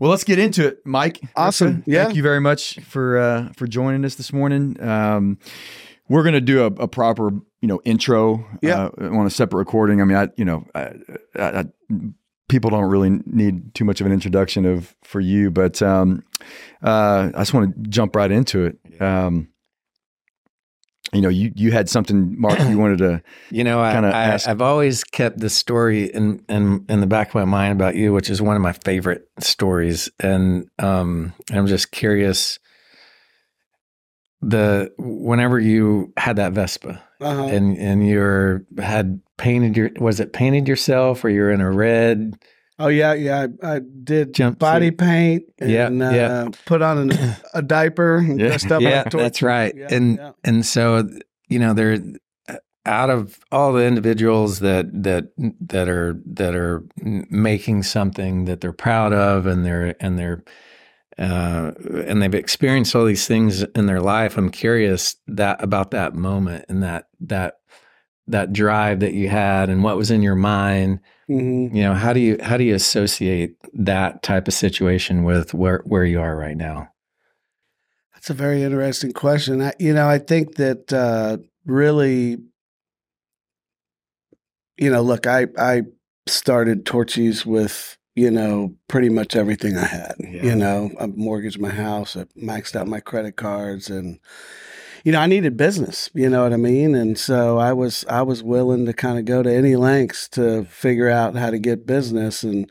Well, let's get into it, Mike. Awesome. Yeah. Thank you very much for uh, for joining us this morning. Um, we're going to do a, a proper, you know, intro Yeah. uh, on a separate recording. I mean, I, you know, I, I, I, people don't really need too much of an introduction of for you, but um, uh, I just want to jump right into it. Um, you know, you you had something, Mark, you wanted to. You know, I, Kinda I, ask- I've always kept this story in, in in the back of my mind about you, which is one of my favorite stories, and um, I'm just curious. The whenever you had that Vespa Uh-huh. and and you're had painted your was it painted yourself or you're in a red oh yeah, yeah. I, I did Jumpsuit. body paint and Yeah, uh, yeah. put on an, a diaper and Yeah. dressed up. yeah that's right Yeah, and yeah. and so you know there out of all the individuals that that that are that are making something that they're proud of and they're and they're uh, and they've experienced all these things in their life. I'm curious that about that moment and that that that drive that you had and what was in your mind. Mhm. You know, how do you how do you associate that type of situation with where where you are right now? That's a very interesting question. I, you know, I think that uh, really, you know, look, I I started Torchy's with you know pretty much everything I had. Yeah. You know, I mortgaged my house, I maxed out my credit cards, and you know, I needed business. You know what I mean? And so I was I was willing to kind of go to any lengths to figure out how to get business and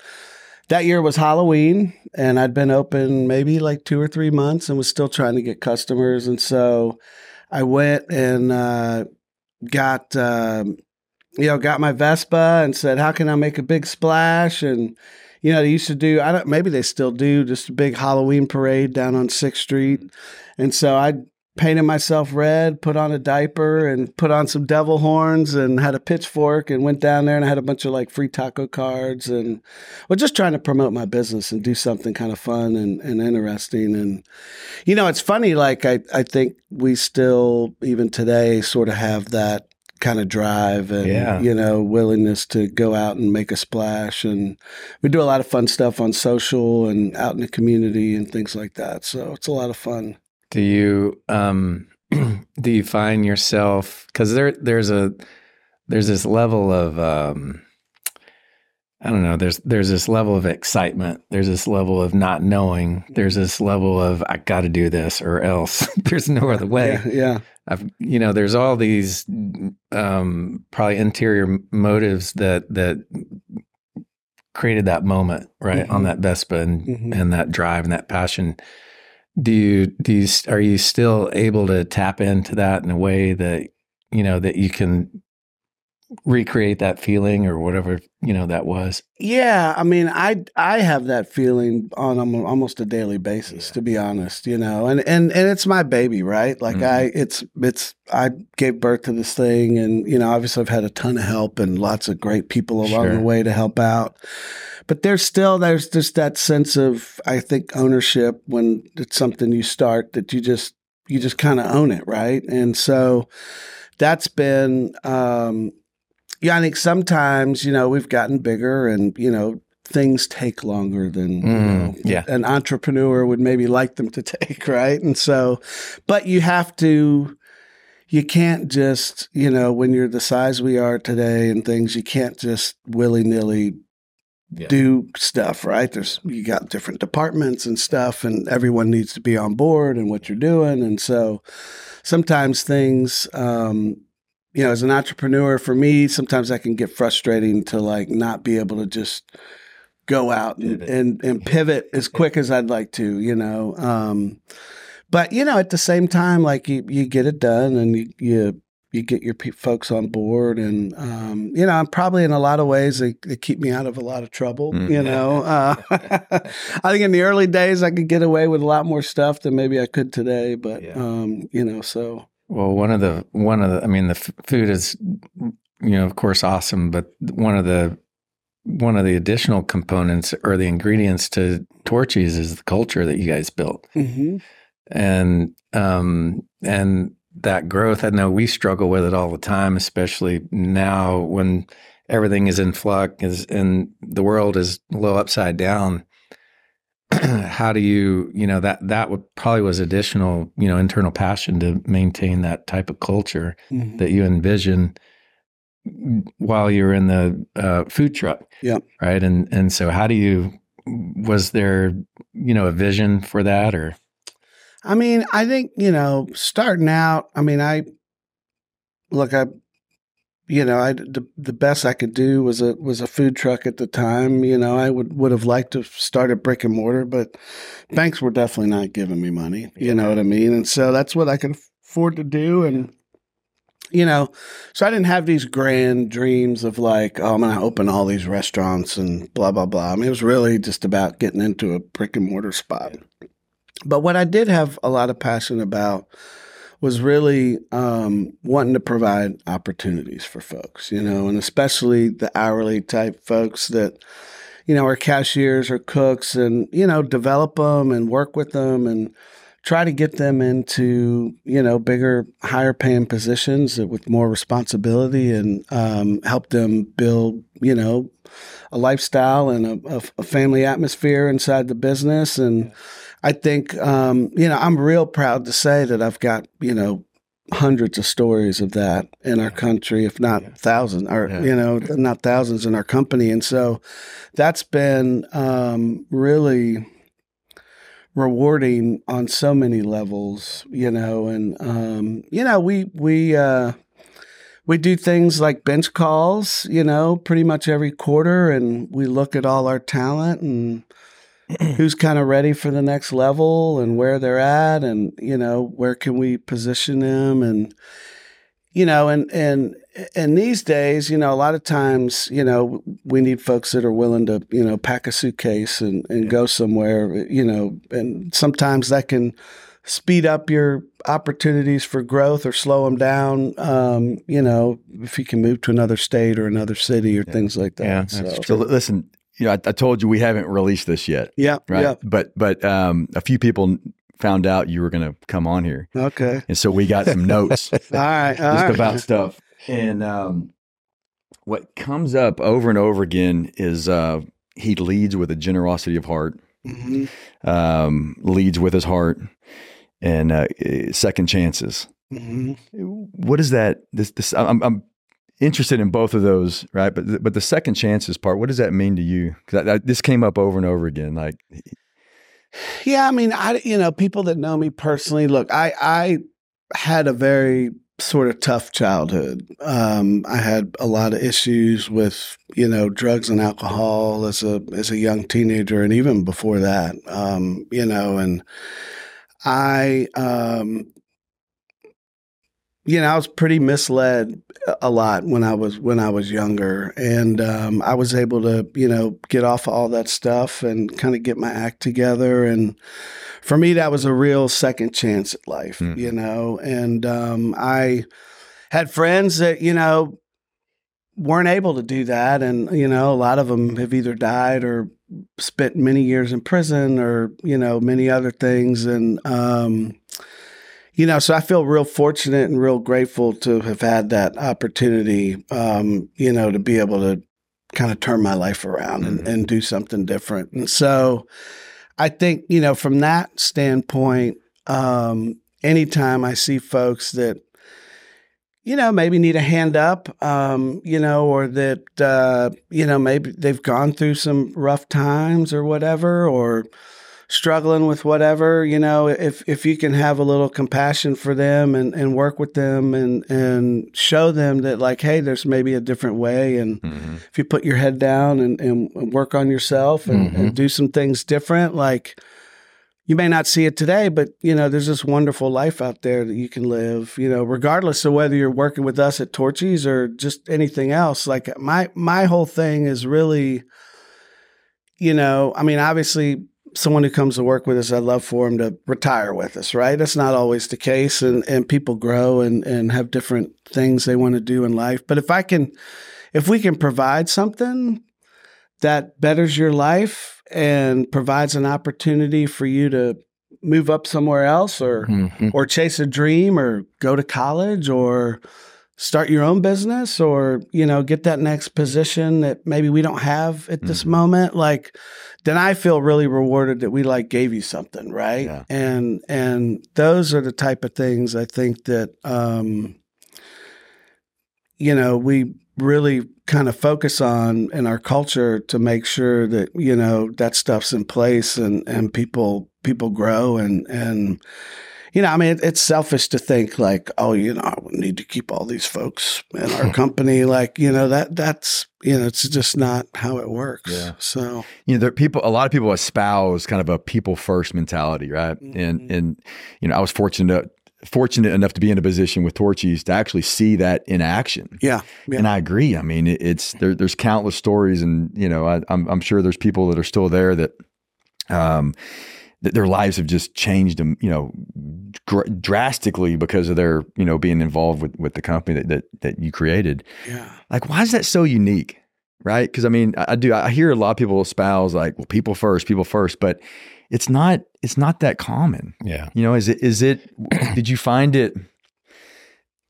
that year was Halloween, and I'd been open maybe like two or three months and was still trying to get customers. And so I went and uh, got, um, you know, got my Vespa and said, "How can I make a big splash?" And you know, they used to do. I don't. Maybe they still do. Just a big Halloween parade down on Sixth Street. And so I painted myself red, put on a diaper, and put on some devil horns, and had a pitchfork, and went down there and I had a bunch of like free taco cards and well, just trying to promote my business and do something kind of fun and, and interesting. And, you know, it's funny, like, I, I think we still, even today, sort of have that kind of drive and, Yeah. you know, willingness to go out and make a splash. And we do a lot of fun stuff on social and out in the community and things like that. So it's a lot of fun. Do you um do you find yourself because there there's a there's this level of um I don't know, there's there's this level of excitement, there's this level of not knowing, there's this level of I gotta do this or else there's no other way. Yeah. Yeah. I've you know, there's all these um probably interior motives that that created that moment, right? On Mhm. that Vespa and Mhm. and that drive and that passion do you do you are you still able to tap into that in a way that you know that you can recreate that feeling or whatever you know that was Yeah, I mean, I I have that feeling on almost a daily basis, Yeah. to be honest. You know, and and and it's my baby, right? Like Mhm. I, it's it's I gave birth to this thing, and you know, obviously I've had a ton of help and lots of great people along Sure. the way to help out. But there's still there's just that sense of I think ownership when it's something you start that you just you just kind of own it, right? And so that's been um yeah, I think sometimes, you know, we've gotten bigger and, you know, things take longer than you Mm, know, yeah. an entrepreneur would maybe like them to take, right? And so, but you have to, you can't just, you know, when you're the size we are today and things, you can't just willy nilly Yeah. do stuff, right? There's, you got different departments and stuff, and everyone needs to be on board and what you're doing. And so sometimes things, um, you know, as an entrepreneur, for me, sometimes that can get frustrating to like not be able to just go out and and, and pivot as quick as I'd like to, you know. Um, but you know, at the same time, like you, you get it done and you you, you get your pe- folks on board, and um, you know, I'm probably in a lot of ways they, they keep me out of a lot of trouble. Mm. You know, uh, I think in the early days I could get away with a lot more stuff than maybe I could today, but Yeah. um, you know, so. well one of the one of the i mean the f- food is you know of course awesome but one of the one of the additional components or the ingredients to torchy's is the culture that you guys built hmm and um and that growth i know we struggle with it all the time especially now when everything is in flux is and the world is low upside down how do you, you know, that that would probably was additional, you know, internal passion to maintain that type of culture Mhm. that you envision while you're in the uh, food truck. Yep. Right. And and so how do you was there, you know, a vision for that or I mean, I think, you know, starting out, I mean, I look, I, you know, I the, the best I could do was a was a food truck at the time. You know, I would would have liked to start a brick and mortar, but banks were definitely not giving me money. You know what I mean? And so that's what I could afford to do. And you know, so I didn't have these grand dreams of like, oh, I'm going to open all these restaurants and blah blah blah. I mean, it was really just about getting into a brick and mortar spot. But what I did have a lot of passion about was really um, wanting to provide opportunities for folks, you know, and especially the hourly type folks that, you know, are cashiers or cooks and, you know, develop them and work with them and try to get them into, you know, bigger, higher paying positions with more responsibility and um, help them build, you know, a lifestyle and a, a, a family atmosphere inside the business. And I think, um, you know, I'm real proud to say that I've got, you know, hundreds of stories of that in our country, if not thousands, or, Yeah. you know, not thousands in our company. And so that's been um, really rewarding on so many levels, you know, and, um, you know, we, we, uh, we do things like bench calls, you know, pretty much every quarter, and we look at all our talent and who's kind of ready for the next level and where they're at, and you know where can we position them, and you know, and and and these days, you know, a lot of times, you know, we need folks that are willing to, you know, pack a suitcase and and go somewhere, you know, and sometimes that can speed up your opportunities for growth or slow them down. Um, you know, if you can move to another state or another city or things like that. Yeah, so, So listen, you know, I, I told you we haven't released this yet, yeah, right? yeah. But but um, a few people found out you were going to come on here, Okay. and so we got some notes All right. All just right. about stuff. And um, what comes up over and over again is uh, he leads with a generosity of heart, Mhm. um, leads with his heart, and uh, eh, second chances. Mhm. What is that? This, this I'm, I'm interested in both of those, right? But but the second chances part, what does that mean to you? Because this came up over and over again. Like, Yeah, I mean, I you know, people that know me personally, look, I I had a very sort of tough childhood. Um, I had a lot of issues with you know drugs and alcohol as a as a young teenager, and even before that. Um, you know, and I um, you know, I was pretty misled a lot when I was when I was younger, and um, I was able to, you know, get off of all that stuff and kind of get my act together. And for me, that was a real second chance at life, Mhm. you know. And um, I had friends that, you know, weren't able to do that, and you know, a lot of them have either died or spent many years in prison, or you know, many other things, and. Um, you know, so I feel real fortunate and real grateful to have had that opportunity, um, you know, to be able to kind of turn my life around and, Mhm. and do something different. And so I think, you know, from that standpoint, um, anytime I see folks that, you know, maybe need a hand up, um, you know, or that, uh, you know, maybe they've gone through some rough times or whatever, or, struggling with whatever, you know, if if you can have a little compassion for them and, and work with them and and show them that like, hey, there's maybe a different way. And mm-hmm. if you put your head down and, and work on yourself and, and mm-hmm. do some things different, like you may not see it today, but you know, there's this wonderful life out there that you can live, you know, regardless of whether you're working with us at Torchy's or just anything else. Like my my whole thing is really, you know, I mean, obviously someone who comes to work with us, I'd love for them to retire with us, right? That's not always the case. And, and people grow and, and have different things they want to do in life. But if I can, if we can provide something that betters your life and provides an opportunity for you to move up somewhere else or, Mhm. or chase a dream or go to college or start your own business or you know get that next position that maybe we don't have at this Mhm. moment like then i feel really rewarded that we like gave you something right Yeah. and and those are the type of things i think that um you know we really kind of focus on in our culture to make sure that you know that stuff's in place and and people people grow and and you know, I mean, it, it's selfish to think like, oh, you know, I need to keep all these folks in our company. Like, you know, that that's you know, it's just not how it works. Yeah. So you know, there are people. A lot of people espouse kind of a people first mentality, right? And Mhm. and you know, I was fortunate fortunate enough to be in a position with Torchy's to actually see that in action. yeah, yeah. And I agree. I mean, it, it's there, there's countless stories, and you know, I, I'm I'm sure there's people that are still there that, um, that their lives have just changed, um, you know, dr- drastically because of their you know being involved with with the company that that that you created. yeah. Like, why is that so unique? Right? Because I mean, I, I do. I hear a lot of people espouse like, well, people first, people first, but it's not. It's not that common. Yeah. You know, is it? Is it? did you find it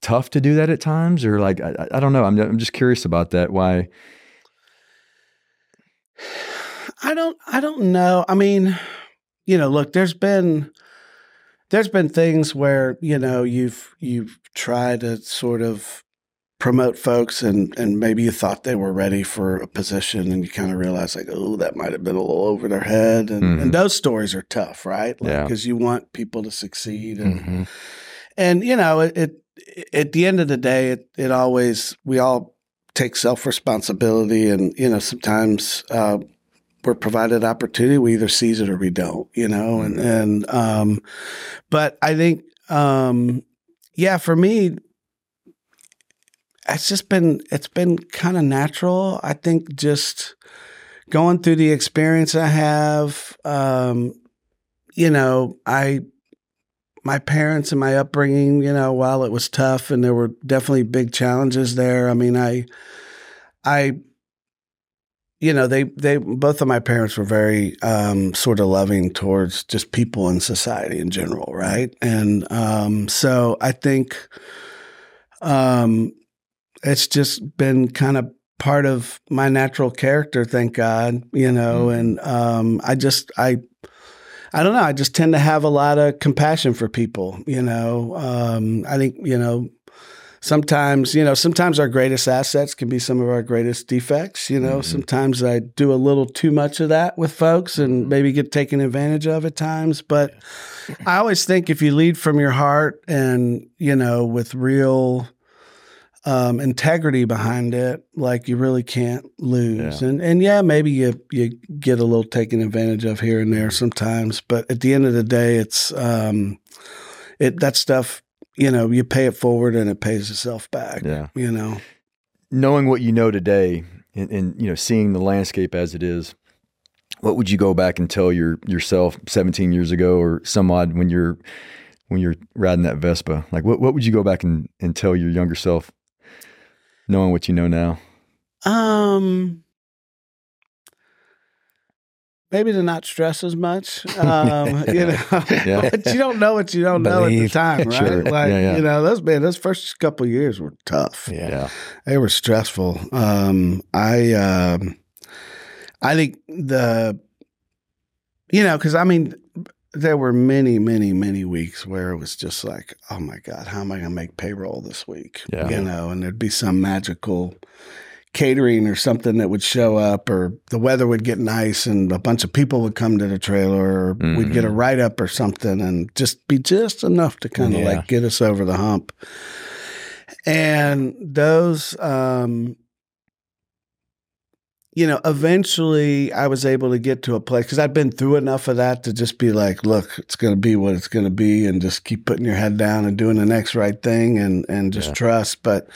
tough to do that at times, or like I, I- I don't know. I'm I'm just curious about that. Why? I don't I don't know. I mean, you know, look, there's been there's been things where, you know, you've you've tried to sort of promote folks and and maybe you thought they were ready for a position and you kind of realize like, oh, that might have been a little over their head. And Mhm. and those stories are tough, right? Like, Yeah. Because you want people to succeed and Mhm. and you know it, it at the end of the day it, it always we all take self responsibility and you know sometimes uh, we're provided opportunity we either seize it or we don't you know? And and um but i think um yeah for me it's just been it's been kind of natural. I think just going through the experience i have um you know i my parents and my upbringing, you know, while it was tough and there were definitely big challenges there, I mean, I, I, you know, they, they, both of my parents were very um, sort of loving towards just people in society in general, right? And um, so I think um, it's just been kind of part of my natural character, thank God, you know, Mhm. and um, I just, I, I don't know. I just tend to have a lot of compassion for people. You know, um, I think you know sometimes you know sometimes our greatest assets can be some of our greatest defects. You know, Mhm. sometimes I do a little too much of that with folks and maybe get taken advantage of at times. But I always think if you lead from your heart and you know with real um, integrity behind it, like you really can't lose. Yeah. And and yeah, maybe you you get a little taken advantage of here and there sometimes, but at the end of the day, it's um, it that stuff. You know, you pay it forward and it pays itself back. Yeah. You know, Knowing what you know today, and, and you know, seeing the landscape as it is, what would you go back and tell your yourself 17 years ago, or some odd when you're when you're riding that Vespa? Like, what what would you go back and, and tell your younger self, knowing what you know now? um, maybe to not stress as much. Um, you know, Yeah. but you don't know what you don't know at the time, right? Sure. Like Yeah, yeah. you know, those man, those first couple of years were tough. Yeah. They were stressful. Um, I, um, I think the, you know, because I mean, there were many, many, many weeks where it was just like, oh my god, how am I going to make payroll this week? Yeah. You know, and there'd be some magical catering or something that would show up, or the weather would get nice, and a bunch of people would come to the trailer, or we'd get a Mhm. write up or something, and just be just enough to kind of Yeah. like get us over the hump. And those, um, you know, eventually I was able to get to a place because I'd been through enough of that to just be like, look, it's going to be what it's going to be, and just keep putting your head down and doing the next right thing, and and just Yeah. trust. But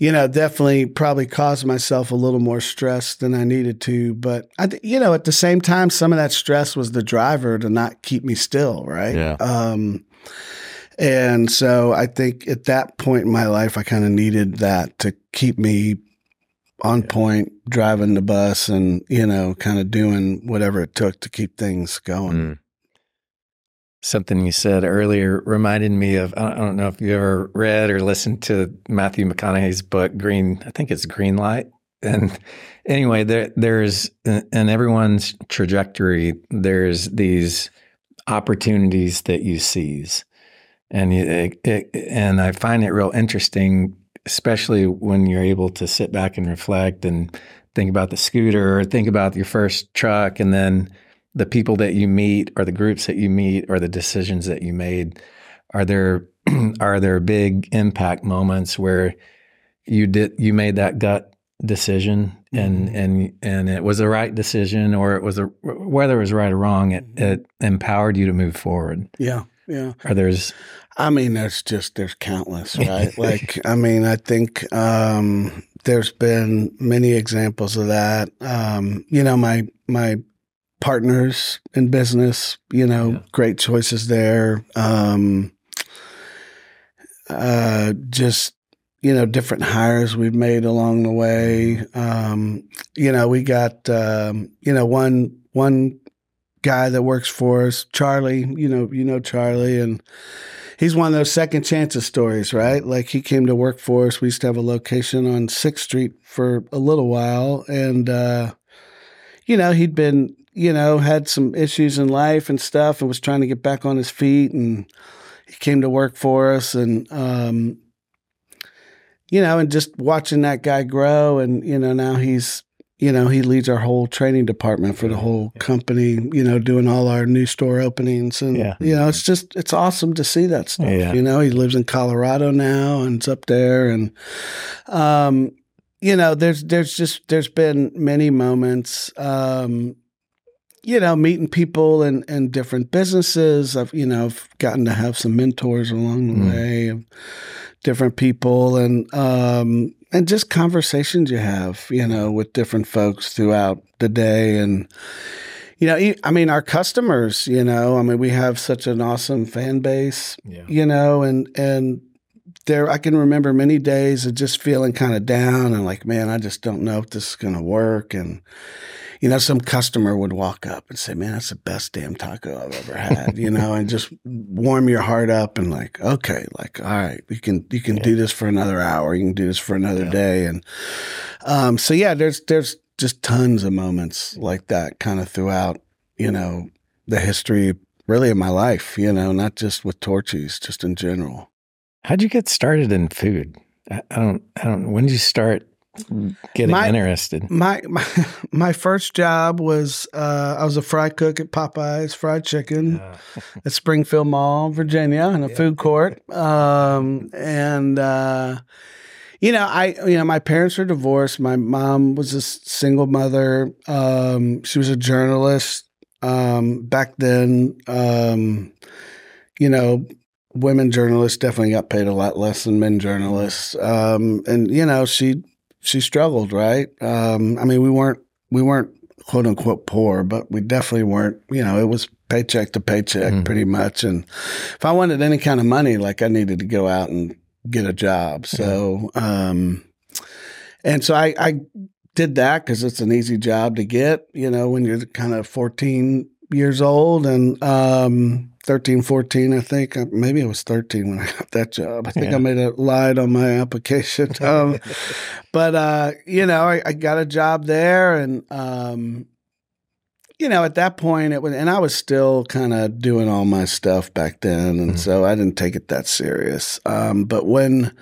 you know, definitely probably caused myself a little more stress than I needed to. But I, th- you know, at the same time, some of that stress was the driver to not keep me still, right? Yeah. Um, and so I think at that point in my life, I kind of needed that to keep me on point, driving the bus and, you know, kind of doing whatever it took to keep things going. Mm. something you said earlier reminded me of I don't know if you ever read or listened to Matthew McConaughey's book Green I think it's Green Light and anyway there there's in everyone's trajectory there's these opportunities that you seize and it, it, and I find it real interesting especially when you're able to sit back and reflect and think about the scooter or think about your first truck and then the people that you meet or the groups that you meet or the decisions that you made are there are there big impact moments where you did you made that gut decision and mm-hmm. and and it was the right decision or it was a whether it was right or wrong it, mm-hmm. it empowered you to move forward yeah yeah are there's i mean there's just there's countless right like i mean i think um there's been many examples of that um you know my my partners in business, you know, yeah. great choices there. Um, uh, just, you know, different hires we've made along the way. Um, you know, we got, um, you know, one, one guy that works for us, Charlie, you know, you know, Charlie and, he's one of those second chances stories, right? Like he came to work for us. We used to have a location on Sixth Street for a little while, and uh, you know he'd been you know, had some issues in life and stuff and was trying to get back on his feet. And he came to work for us. And, um, you know, and just watching that guy grow. And, you know, now he's, you know, he leads our whole training department for the whole company, you know, doing all our new store openings. And, yeah. you know, it's just, it's awesome to see that stuff. Yeah. You know, he lives in Colorado now and it's up there. And, um, you know, there's, there's just, there's been many moments, um, you know, meeting people in, in different businesses. I've, you know, I've gotten to have some mentors along the mm. way of different people and, um, and just conversations you have, you know, with different folks throughout the day. And, you know, I mean, our customers, you know, I mean, we have such an awesome fan base, yeah. you know, and, and, there, I can remember many days of just feeling kind of down and like, man, I just don't know if this is going to work. And, you know, some customer would walk up and say, "Man, that's the best damn taco I've ever had," you know, and just warm your heart up and like, okay, like, all right, you can you can yeah. do this for another hour, you can do this for another yeah. day, and um, so yeah, there's there's just tons of moments like that kind of throughout, you know, the history really of my life, you know, not just with Torchy's, just in general. How'd you get started in food? I don't, I don't. When did you start getting my, interested? My, my my first job was uh, I was a fry cook at Popeyes Fried Chicken at Springfield Mall, Virginia, in a yeah. food court. Um, and uh, you know, I you know my parents were divorced. My mom was a single mother. Um, she was a journalist um, back then. Um, you know, women journalists definitely got paid a lot less than men journalists. Um, and you know, she she struggled, right? Um, I mean, we weren't we weren't quote unquote poor, but we definitely weren't. You know, it was paycheck to paycheck mm pretty much. And if I wanted any kind of money, like I needed to go out and get a job. So, um, and so I, I did that because it's an easy job to get. You know, when you're kind of 14 years old and um, 13, 14, I think. Uh, maybe I was 13 when I got that job. I think yeah. I made a lied on my application. Um, but, uh, you know, I, I, got a job there and, um, you know, at that point, it was, and I was still kind of doing all my stuff back then. And mm-hmm. so I didn't take it that serious. Um, but when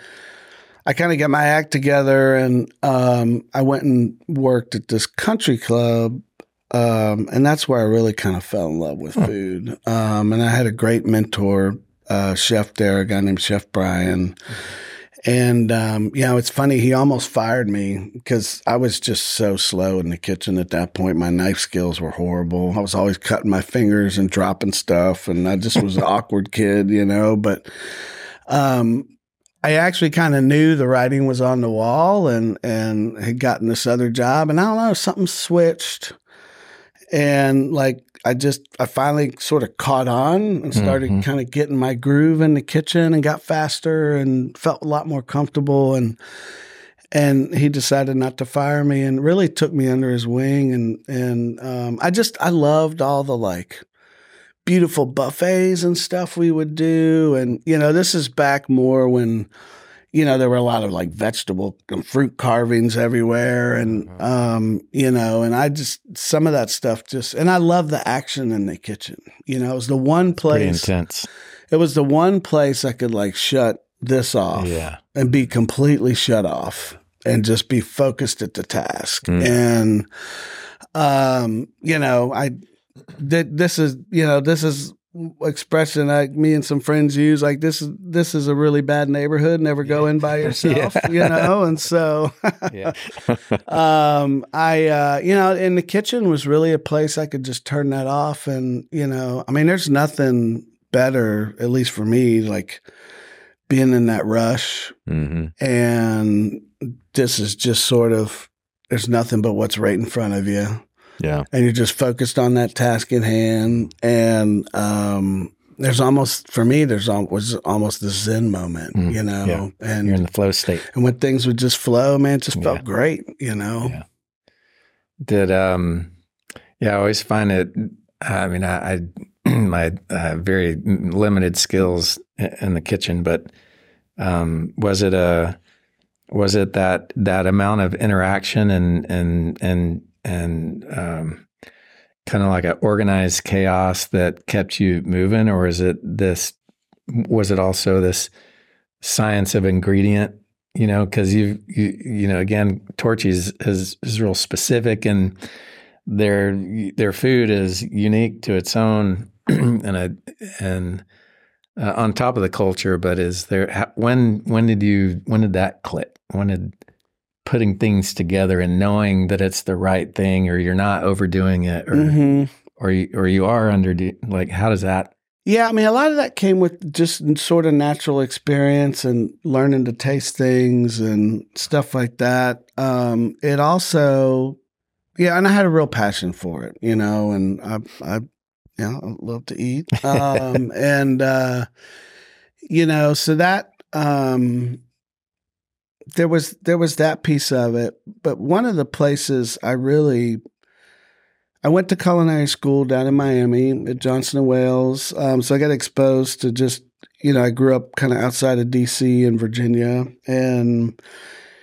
I kind of got my act together and um, I went and worked at this country club um, and that's where I really kind of fell in love with huh. food. Um, and I had a great mentor, uh, chef there, a guy named Chef Brian. And, um, you know, it's funny, he almost fired me because I was just so slow in the kitchen at that point. My knife skills were horrible. I was always cutting my fingers and dropping stuff. And I just was an awkward kid, you know, but, um, I actually kind of knew the writing was on the wall and, and had gotten this other job. And I don't know, something switched and like I just I finally sort of caught on and started mm-hmm. kind of getting my groove in the kitchen and got faster and felt a lot more comfortable and and he decided not to fire me and really took me under his wing and and um, I just I loved all the like beautiful buffets and stuff we would do. And, you know, this is back more when, you know, there were a lot of like vegetable and fruit carvings everywhere. And, Mm-hmm. um, you know, and I just, some of that stuff just, and I love the action in the kitchen. You know, it was the one Pretty place, intense. it was the one place I could like shut this off Yeah. and be completely shut off and just be focused at the task. Mm. And um, you know, I th- this is you know this is expression like me and some friends use like this is this is a really bad neighborhood never go in by yourself Yeah. you know? And so Yeah. um i uh you know in the kitchen was really a place i could just turn that off and you know i mean there's nothing better at least for me like being in that rush. Hmm and this is just sort of there's nothing but what's right in front of you Yeah. and you're just focused on that task in hand and um there's almost for me there's al- was almost the zen moment Mm, you know yeah. and You're in the flow state. and when things would just flow man it just felt Yeah. great you know Yeah. Did um yeah, I always find it I mean I, I my uh, very limited skills in the kitchen, but um was it a was it that that amount of interaction and and and and um kind of like an organized chaos that kept you moving or is it this was it also this science of ingredient? You know because you you you know again torchy's is is real specific and their their food is unique to its own and a, and uh, on top of the culture but is there when when did you when did that click? When did putting things together and knowing that it's the right thing or you're not overdoing it or hmm or you, or you are under like how does that yeah i mean a lot of that came with just sort of natural experience and learning to taste things and stuff like that. Um it also yeah and i had a real passion for it you know and i i yeah i love to eat. Um and uh you know so that um there was there was that piece of it but one of the places i really i went to culinary school down in miami at johnson and wales um, so i got exposed to just you know i grew up kind of outside of dc in virginia and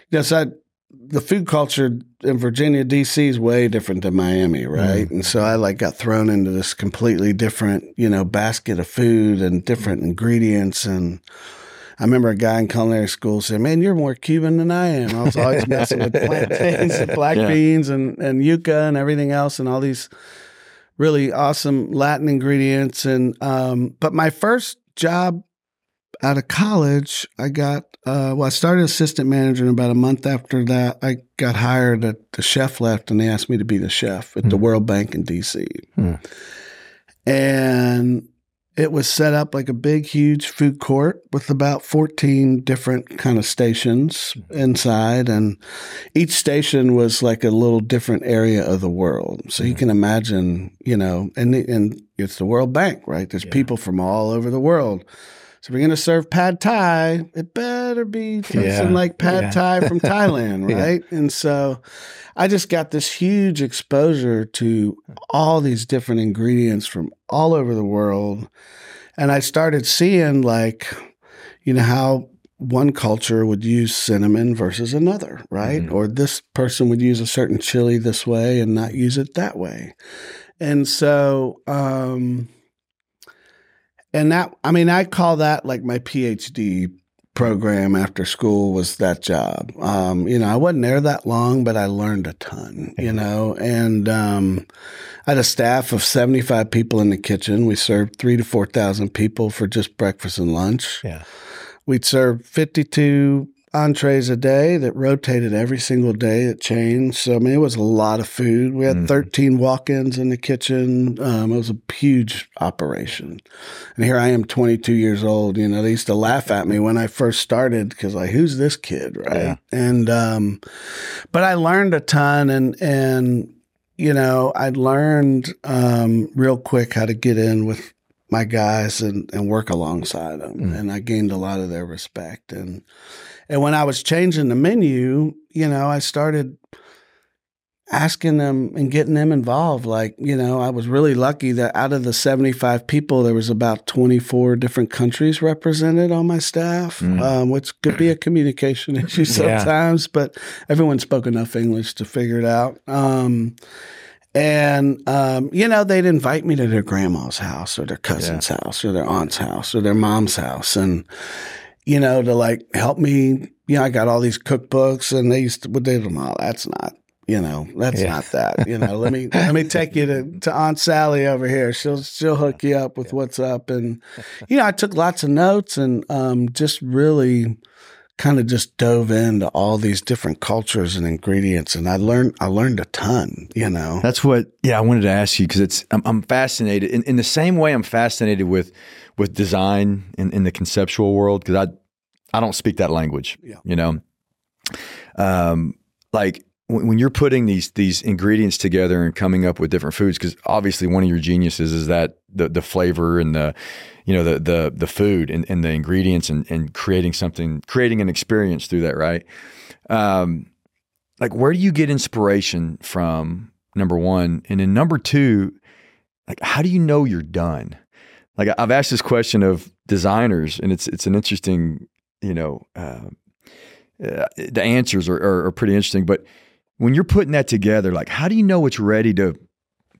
yes i the food culture in virginia dc is way different than miami right? And so i like got thrown into this completely different you know basket of food and different ingredients and I remember a guy in culinary school said, "Man, you're more Cuban than I am." I was always messing with plantains and black Yeah. beans and and yuca and everything else and all these really awesome Latin ingredients. And um, but my first job out of college, I got uh, well, I started assistant manager, and about a month after that, I got hired. At the chef left, and they asked me to be the chef at the Hmm. World Bank in D.C. Hmm. And it was set up like a big, huge food court with about 14 different kind of stations inside. And each station was like a little different area of the world. So you Mhm. can imagine, you know, and, and it's the World Bank, right? There's Yeah. people from all over the world. So we're going to serve pad thai. It better be tasting Yeah. like pad Yeah. thai from Thailand, Yeah. right? And so I just got this huge exposure to all these different ingredients from all over the world. And I started seeing, like, you know, how one culture would use cinnamon versus another, right? Mhm. Or this person would use a certain chili this way and not use it that way. And so, um, and that, I mean, I call that like my PhD program after school was that job. Um, you know, I wasn't there that long, but I learned a ton, you know, and, um, I had a staff of 75 people in the kitchen. We served three to 4,000 people for just breakfast and lunch. yeah We'd serve 52 entrees a day that rotated every single day. It changed. So, I mean, it was a lot of food. We had Mhm. 13 walk ins in the kitchen. Um, it was a huge operation. And here I am, 22 years old. You know, they used to laugh at me when I first started because, like, who's this kid? Right. Yeah. And, um, but I learned a ton and, and, you know, I learned um, real quick how to get in with my guys and, and work alongside them. Mm. And I gained a lot of their respect. And and when I was changing the menu, you know, I started asking them and getting them involved. Like, you know, I was really lucky that out of the 75 people, there was about 24 different countries represented on my staff, Mm. um, which could be a communication issue Yeah. sometimes, but everyone spoke enough English to figure it out. Um, and, um, you know, they'd invite me to their grandma's house or their cousin's house or their aunt's house or their mom's house. And, you know, to like help me, you know, I got all these cookbooks and they used to, but they, oh, that's not, you know, that's Yeah. not that. You know, let me let me take you to, to Aunt Sally over here. She'll she'll hook you up with what's up. And you know, I took lots of notes and um, just really kind of just dove into all these different cultures and ingredients. And I learned I learned a ton. You know, That's what, yeah, I wanted to ask you because it's, I'm, I'm fascinated in, in the same way I'm fascinated with, with design in, in the conceptual world because I, I don't speak that language, Yeah. you know, um, like when, when you're putting these, these ingredients together and coming up with different foods, because obviously one of your geniuses is that the, the flavor and the, you know, the, the, the food and, and the ingredients and, and creating something, creating an experience through that. Right. Um, like where do you get inspiration from number one and then number two like how do you know you're done like i've asked this question of designers and it's it's an interesting you know uh, uh, the answers are, are, are pretty interesting but when you're putting that together like how do you know it's ready to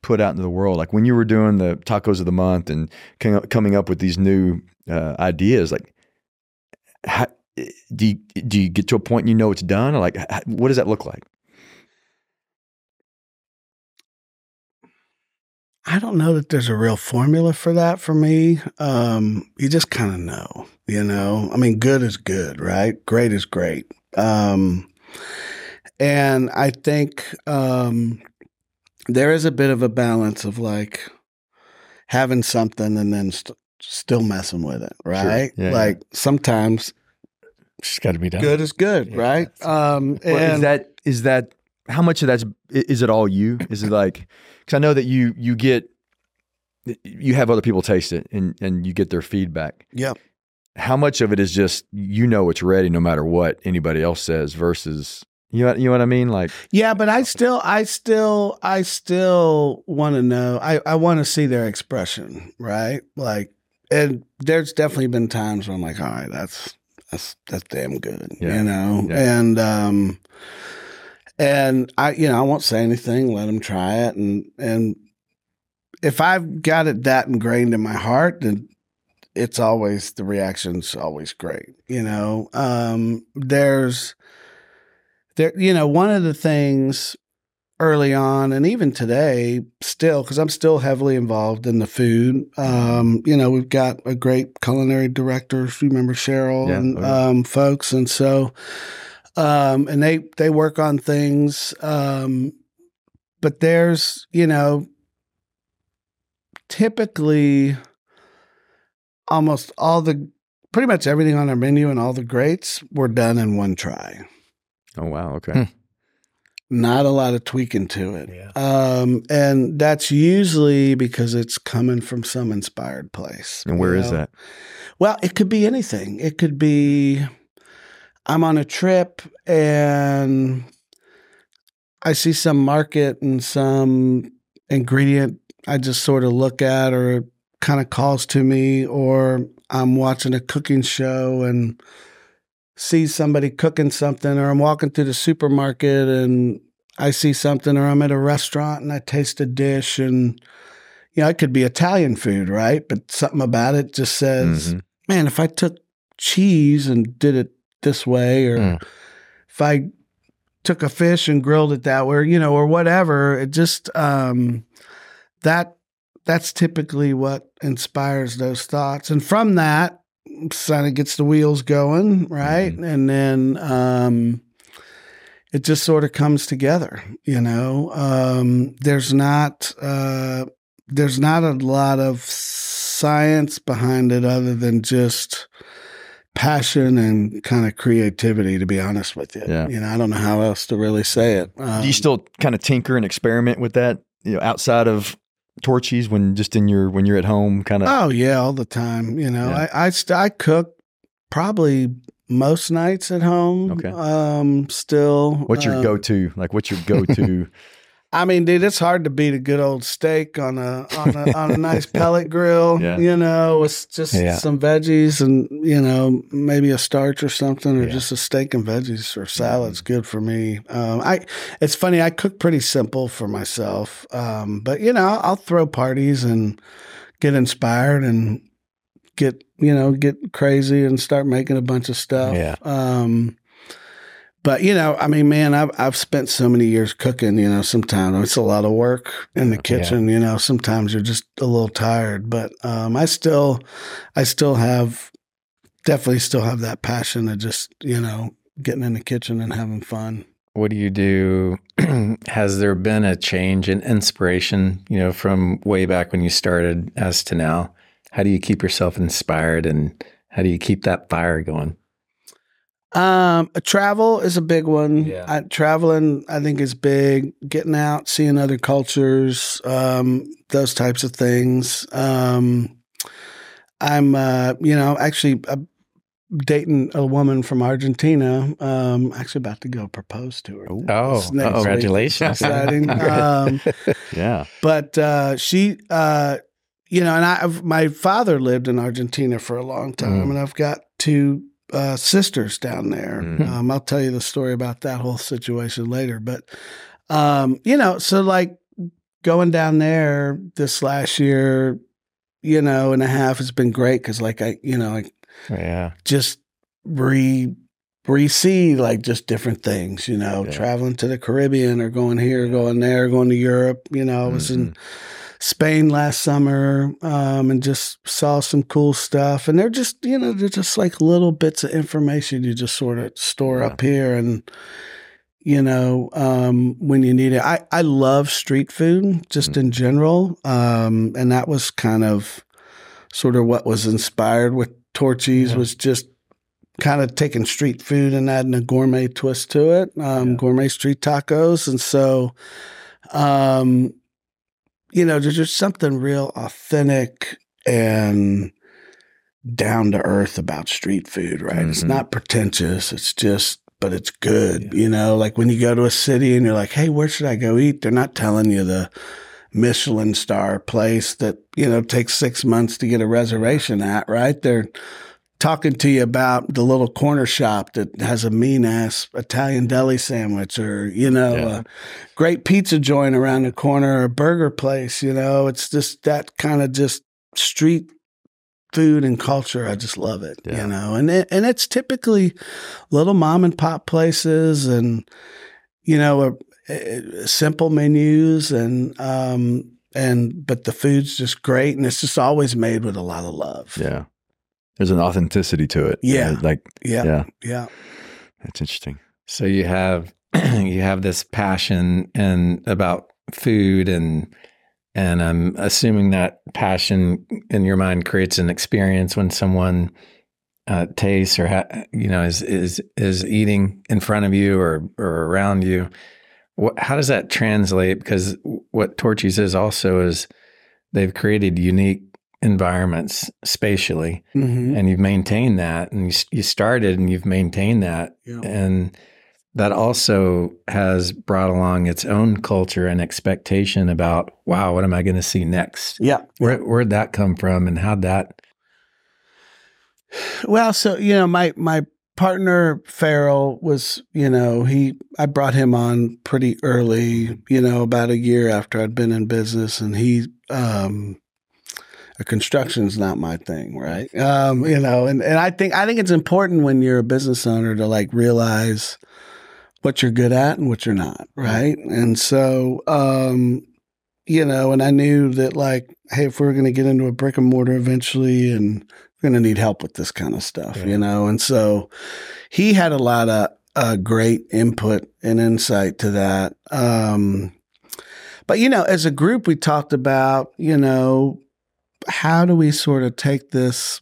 put out into the world? Like when you were doing the tacos of the month and com- coming up with these new uh, ideas like how, do you, do you get to a point and you know it's done? Or like h- what does that look like I don't know that there's a real formula for that for me. Um, you just kind of know, you know. I mean, good is good, right? Great is great. Um, and I think um, there is a bit of a balance of like having something and then st- still messing with it, right? Yeah, like sometimes It's got to be done. good is good, Yeah, right? Um, Well, is that is that how much of that's is it all you? Is it like because I know that you you get you have other people taste it and and you get their feedback. Yep. How much of it is just you know it's ready no matter what anybody else says versus you know you know what I mean like Yeah, but I still, I still, I still want to know. I, I want to see their expression, right? Like, and there's definitely been times where I'm like, all right, that's that's that's damn good, Yeah. you know. Yeah. And um, and I, you know, I won't say anything. Let them try it, and and if I've got it that ingrained in my heart, then it's always the reaction's always great. You know, um, there's there, you know, one of the things early on, and even today, still, because I'm still heavily involved in the food. Um, you know, we've got a great culinary director. remember Cheryl Yeah, and oh, yeah. um, folks, and so, um, and they they work on things. Um, but there's, you know, typically almost all the pretty much everything on our menu and all the greats were done in one try oh wow okay Hmm. not a lot of tweaking to it. Yeah. Um, and that's usually because it's coming from some inspired place. and where you is that Well, it could be anything. It could be I'm on a trip and I see some market and some ingredient I just sort of look at or kind of calls to me, or I'm watching a cooking show and see somebody cooking something, or I'm walking through the supermarket and I see something, or I'm at a restaurant and I taste a dish and you know, it could be Italian food, right? But something about it just says, Mhm. man, if I took cheese and did it this way, or Mm. if I took a fish and grilled it that way, you know, or whatever, it just um, that that's typically what inspires those thoughts, and from that, kind of gets the wheels going, right? And then um, it just sort of comes together, you know. Um, there's not uh, there's not a lot of science behind it other than just passion and kind of creativity to be honest with you Yeah. you know i don't know how else to really say it um, do you still kind of tinker and experiment with that you know outside of torchy's when just in your when you're at home kind of oh yeah all the time you know Yeah. i I, st- I cook probably most nights at home Okay. um still what's your um, go-to like what's your go-to I mean, dude, it's hard to beat a good old steak on a on a, on a nice pellet grill. Yeah. You know, with just Yeah. some veggies and you know maybe a starch or something, or Yeah. just a steak and veggies or salad's good for me. Um, I it's funny, I cook pretty simple for myself, um, but you know, I'll throw parties and get inspired and get you know get crazy and start making a bunch of stuff. Yeah. Um, but you know, I mean, man, I've I've spent so many years cooking. You know, sometimes it's a lot of work in the kitchen. You know, sometimes you're just a little tired. But um, I still, I still have, definitely still have that passion of just you know getting in the kitchen and having fun. What do you do? Has there been a change in inspiration, you know, from way back when you started as to now? How do you keep yourself inspired and how do you keep that fire going? Um, travel is a big one. Yeah. I, traveling, I think, is big. Getting out, seeing other cultures, um, those types of things. Um, I'm, uh, you know, actually uh, dating a woman from Argentina. Um, actually about to go propose to her. Oh, This next week. congratulations. Exciting. um, Yeah. but uh, she, uh, you know, and I, my father lived in Argentina for a long time, Mm. and I've got two uh, sisters down there. Mhm. Um, I'll tell you the story about that whole situation later. But um, you know, so like going down there this last year, you know, and a half has been great because, like, I, you know, I yeah. just re re-see like just different things, you know, Yeah. traveling to the Caribbean or going here, going there, going to Europe. You know, I was in Spain last summer um, and just saw some cool stuff. And they're just, you know, they're just like little bits of information you just sort of store Yeah. up here and you know, um, when you need it. I, I love street food just in general. Um, and that was kind of sort of what was inspired with Torchy's Yeah. was just kind of taking street food and adding a gourmet twist to it, um, Yeah. gourmet street tacos. And so, um, you know, there's just something real authentic and down to earth about street food, right? It's Mhm. not pretentious. It's just, but it's good. You know, like when you go to a city and you're like, hey, where should I go eat? They're not telling you the Michelin star place that, you know, takes six months to get a reservation at, right? They're talking to you about the little corner shop that has a mean ass Italian deli sandwich or, you know, Yeah. a great pizza joint around the corner or a burger place, you know, it's just that kind of just street food and culture. I just love it, Yeah. you know, and it, and it's typically little mom and pop places and, you know, a, a- simple menus and, um, and, but the food's just great and it's just always made with a lot of love. Yeah. There's an authenticity to it. Yeah. Uh, Like, Yeah. yeah, Yeah. that's interesting. So you have you have this passion and about food and and I'm assuming that passion in your mind creates an experience when someone uh, tastes or ha- you know is is is eating in front of you or or around you. What, how does that translate? Because what Torchy's is also is they've created unique environments spatially, Mm-hmm. and you've maintained that, and you, you started and you've maintained that, Yeah. and that also has brought along its own culture and expectation about wow what am i going to see next Yeah. Where, where'd that come from and how'd that Well, so you know, my my partner Farrell was, you know, he I brought him on pretty early, you know, about a year after I'd been in business, and he, um, construction's not my thing, right? Um, you know, and and I think I think it's important when you're a business owner to like realize what you're good at and what you're not, right? And so, um, you know, and I knew that like, hey, if we we're going to get into a brick and mortar eventually, and we're going to need help with this kind of stuff, Yeah. you know? And so he had a lot of uh, great input and insight to that. Um, but, you know, as a group, we talked about, you know, how do we sort of take this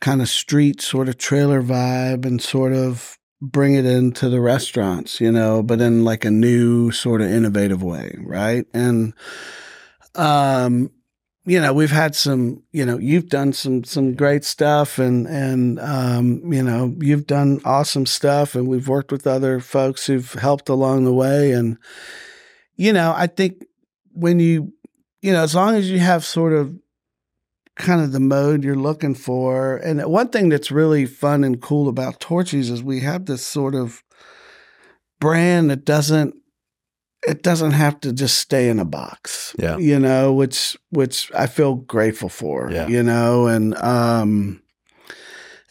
kind of street sort of trailer vibe and sort of bring it into the restaurants, you know, but in like a new sort of innovative way, right? And um you know, we've had some, you know, you've done some some great stuff and and um, you know, you've done awesome stuff and we've worked with other folks who've helped along the way and you know, I think when you, you know, as long as you have sort of kind of the mode you're looking for. And one thing that's really fun and cool about Torchy's is we have this sort of brand that doesn't it doesn't have to just stay in a box. Yeah. You know, which which I feel grateful for. Yeah. You know, and um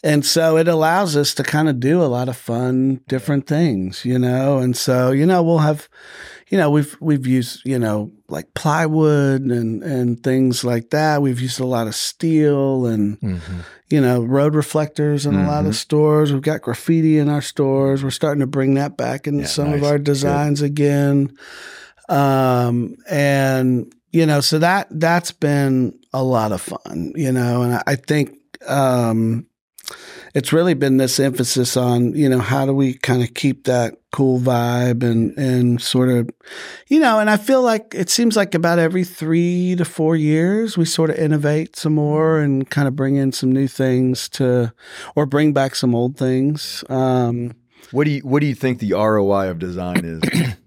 and so it allows us to kind of do a lot of fun different things, you know. And so, you know, we'll have you know, we've we've used, you know, like plywood and and things like that. We've used a lot of steel and Mhm. you know, road reflectors in a lot of stores. We've got graffiti in our stores. We're starting to bring that back into Yeah, some of nice. our Good. designs again. Um, and you know, so that that's been a lot of fun, you know, and I, I think um it's really been this emphasis on, you know, how do we kind of keep that cool vibe and and sort of you know, and I feel like it seems like about every three to four years we sort of innovate some more and kind of bring in some new things to, or bring back some old things. Um, What do you What do you think the ROI of design is?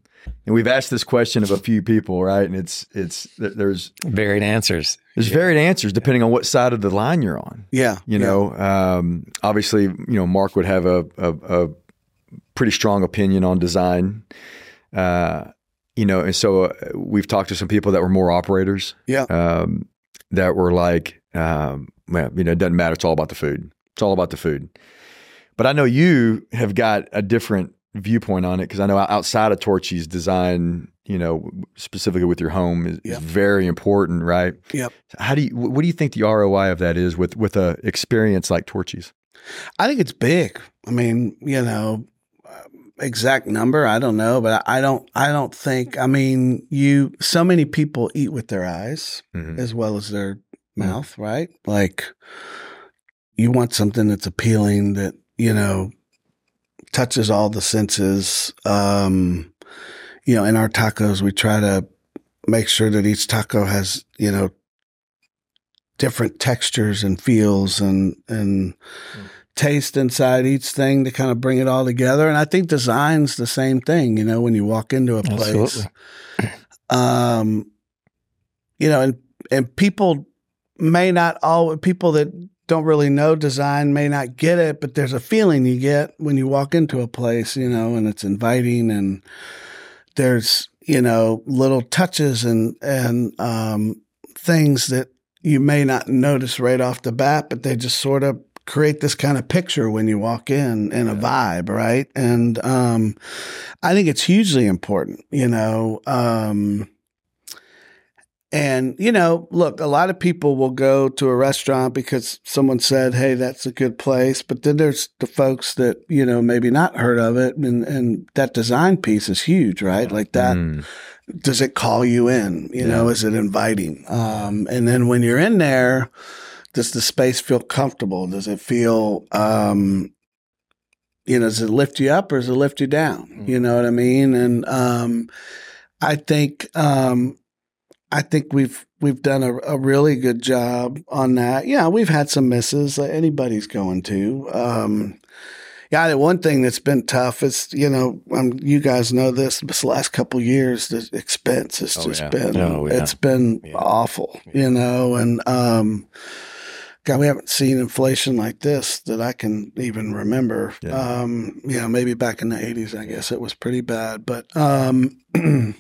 and we've asked this question of a few people, right? And it's it's there's Varied answers. there's varied answers depending on what side of the line you're on. yeah, You know, um, obviously, you know, Mark would have a, a, a pretty strong opinion on design. Uh, you know, and so uh, we've talked to some people that were more operators. Yeah. Um, that were like, um, well, you know, it doesn't matter. It's all about the food. It's all about the food. But I know you have got a different viewpoint on it because I know outside of Torchy's design, you know, specifically with your home is, is very important, right? Yep. How do you? What do you think the ROI of that is with with a experience like Torchy's? I think it's big. I mean, you know, uh, exact number I don't know, but I don't. I don't think. I mean, you. So many people eat with their eyes Mhm. as well as their mouth, right? Like, you want something that's appealing that you know touches all the senses. Um, you know, in our tacos, we try to make sure that each taco has you know different textures and feels and and taste inside each thing to kind of bring it all together. And I think design's the same thing. You know, when you walk into a place, Absolutely. um, you know, and and people may not all people that don't really know design may not get it, but there's a feeling you get when you walk into a place, you know, and it's inviting and there's you know little touches and and um, things that you may not notice right off the bat, but they just sort of create this kind of picture when you walk in and a vibe, right? And um, I think it's hugely important, you know. Um, and you know, look, a lot of people will go to a restaurant because someone said, "Hey, that's a good place," but then there's the folks that you know maybe not heard of it, and and that design piece is huge, right? Like that Mm. does it call you in? You know, is it inviting? Um, and then when you're in there, does the space feel comfortable? Does it feel, um, you know, does it lift you up or does it lift you down? You know what I mean? And um, I think um, I think we've we've done a, a really good job on that. Yeah, we've had some misses. Anybody's going to. Um, yeah, the one thing that's been tough is, you know, um, you guys know this. This last couple years, the expense has Oh, just yeah. been, Oh, yeah. it's been Yeah. awful, you know, and um, God, we haven't seen inflation like this that I can even remember. Yeah. Um, you know, maybe back in the '80s, I guess it was pretty bad, but um,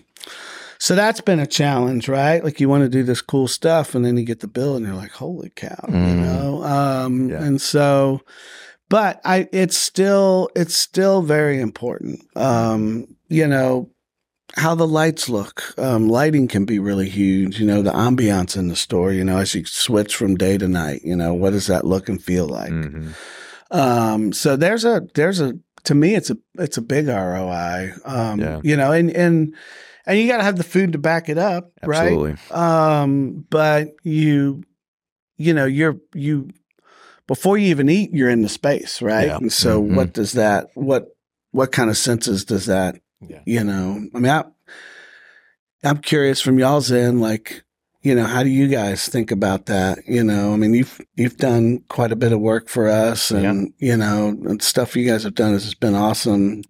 so that's been a challenge, right? Like you want to do this cool stuff, and then you get the bill, and you're like, "Holy cow!" You Mhm. know, um, Yeah. and so but I it's still it's still very important. Um, you know how the lights look. Um, lighting can be really huge. You know the ambiance in the store. You know as you switch from day to night. You know what does that look and feel like? Mhm. Um, so there's a there's a to me it's a it's a big ROI. Um, Yeah. you know and and and you got to have the food to back it up, right? Absolutely. Um, but you, you know, you're you before you even eat, you're in the space, right? Yeah. And so, Mhm. what does that? What what kind of senses does that? Yeah. You know, I mean, I, I'm curious from y'all's end, like, you know, how do you guys think about that? You know, I mean, you've you've done quite a bit of work for us, and you know, and stuff you guys have done has been awesome.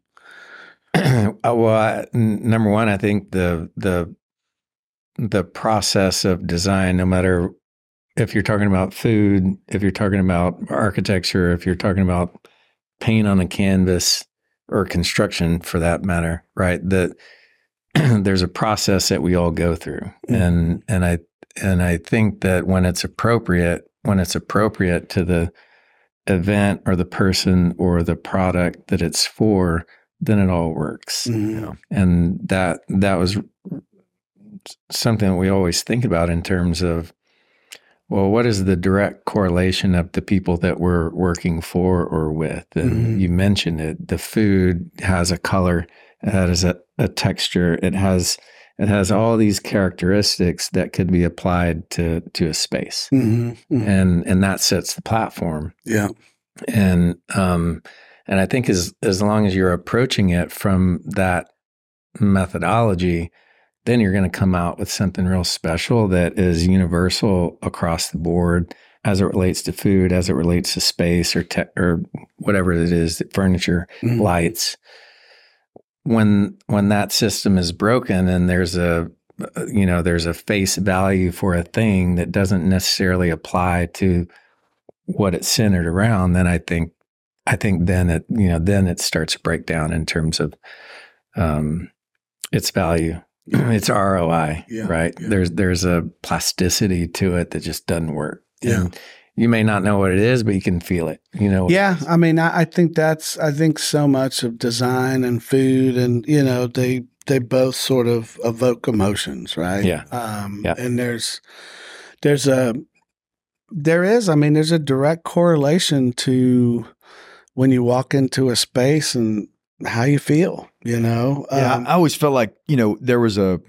Uh, well, I, n- number one, I think the the the process of design, no matter if you're talking about food, if you're talking about architecture, if you're talking about paint on a canvas or construction for that matter, right? That there's a process that we all go through. And and I and I think that when it's appropriate, when it's appropriate to the event or the person or the product that it's for, then it all works. Mhm. And that that was something that we always think about in terms of well, what is the direct correlation of the people that we're working for or with? And Mhm. you mentioned it. The food has a color, it has a, a texture, it has it has all these characteristics that could be applied to to a space. Mhm. Mhm. And and that sets the platform Yeah. and um and i think as as long as you're approaching it from that methodology then you're going to come out with something real special that is universal across the board as it relates to food as it relates to space or te- or whatever it is furniture Mhm. lights when when that system is broken and there's a you know there's a face value for a thing that doesn't necessarily apply to what it's centered around then i think i think then it you know then it starts to break down in terms of um its value its roi Yeah, right yeah. there's there's a plasticity to it that just doesn't work Yeah. And you may not know what it is but you can feel it you know Yeah, I mean, I, I think that's I think so much of design and food, and you know, they they both sort of evoke emotions, right? Yeah. Um, Yeah. And there's there's a there is, I mean, there's a direct correlation to when you walk into a space and how you feel. You know. Yeah, Um, I always felt like you know there was a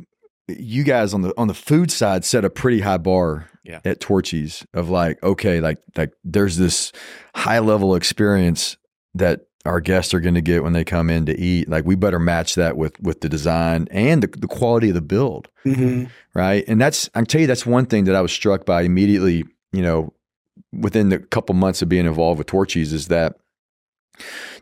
you guys on the on the food side set a pretty high bar Yeah. at Torchy's of like okay like like there's this high level experience that our guests are going to get when they come in to eat like we better match that with with the design and the, the quality of the build mhm. right and that's I can tell you that's one thing that I was struck by immediately you know within the couple months of being involved with Torchy's is that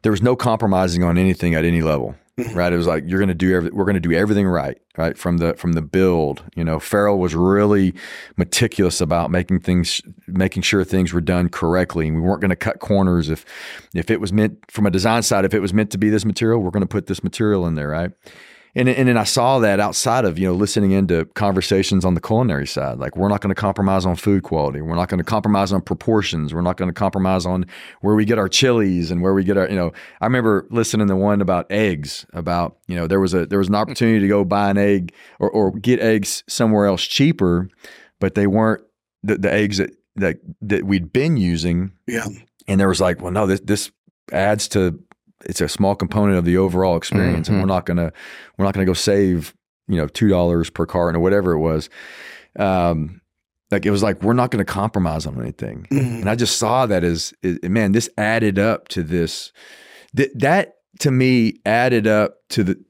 there was no compromising on anything at any level Mhm. right? It was like you're going to do every, we're going to do everything right right? From the from the build you know? Farrell was really meticulous about making things making sure things were done correctly and we weren't going to cut corners if if it was meant from a design side if it was meant to be this material we're going to put this material in there right and and then I saw that outside of you know listening into conversations on the culinary side, like we're not going to compromise on food quality, we're not going to compromise on proportions, we're not going to compromise on where we get our chilies and where we get our you know. I remember listening to one about eggs, about you know there was a there was an opportunity to go buy an egg or or get eggs somewhere else cheaper, but they weren't the, the eggs that that that we'd been using, Yeah. and there was like, well, no, this this adds to it's a small component of the overall experience, and Mhm. we're not gonna we're not gonna go save you know two dollars per carton or whatever it was. Um, like it was like we're not gonna compromise on anything, Mhm. and I just saw that as man, this added up to this. That that to me added up to the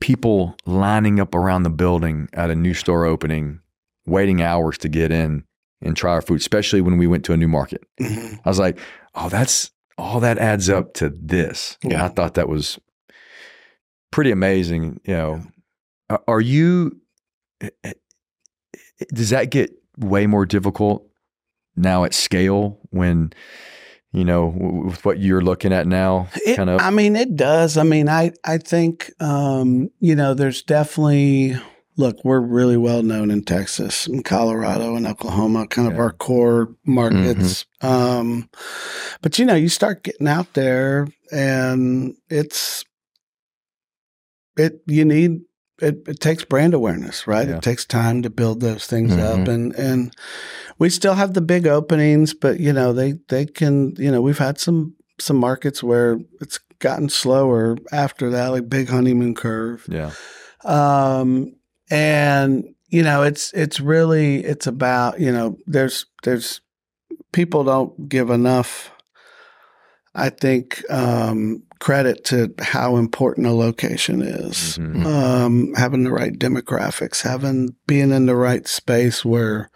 people lining up around the building at a new store opening, waiting hours to get in and try our food, especially when we went to a new market. Mhm. I was like, oh, that's all that adds up to this. And Yeah. I thought that was pretty amazing. You know, Are- are you, eh, eh, does that get way more difficult now at scale when, you know, with what you're looking at now? It, kind of, I mean, it does. I mean, I I think um, you know, there's definitely look. We're really well known in Texas, and Colorado, and Oklahoma, kind of Yeah. our core markets. Um, but you know, you start getting out there, and it's it. You need it. It takes brand awareness, right? Yeah. It takes time to build those things up, Mhm. and and we still have the big openings, but you know, they they can. You know, we've had some some markets where it's gotten slower after that, like big honeymoon curve. yeah. Um, and you know, it's it's really it's about you know, there's there's people don't give enough. I think um, credit to how important a location is. Mhm. Um, having the right demographics, having being in the right space where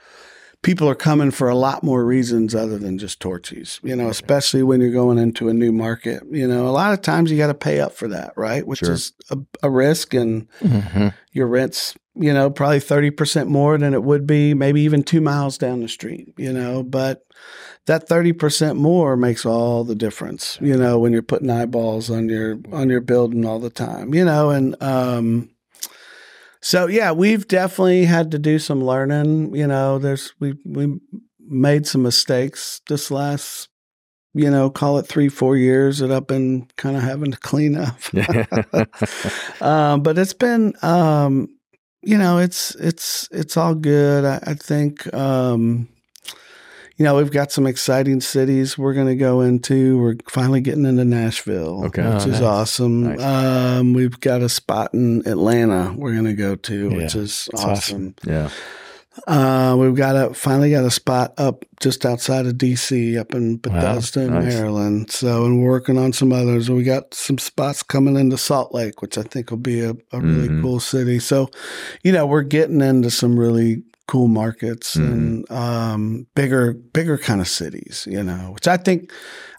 people are coming for a lot more reasons other than just Torchy's, you know, especially when you're going into a new market. You know, a lot of times you got to pay up for that, right? Which Sure. is a, a risk and Mm-hmm. your rent's, you know, probably 30% more than it would be maybe even two miles down the street, you know, but that 30% more makes all the difference, you know, when you're putting eyeballs on your, on your building all the time, you know, and, um, so yeah, we've definitely had to do some learning. You know, there's we we made some mistakes this last, you know, call it three four years that I've been kind of having to clean up. um, but it's been, um, you know, it's it's it's all good. I, I think, um, you know, we've got some exciting cities we're going to go into. We're finally getting into Nashville, Okay. which Oh, is nice. awesome. Nice. Um, we've got a spot in Atlanta we're going to go to, which Yeah, is it's awesome. yeah. Uh, we've got a finally got a spot up just outside of DC, up in Bethesda, nice. Maryland. So, and we're working on some others. We got some spots coming into Salt Lake, which I think will be a, a really Mhm. cool city. So, you know, we're getting into some really cool markets Mhm. and um, bigger, bigger kind of cities. You know, which I think,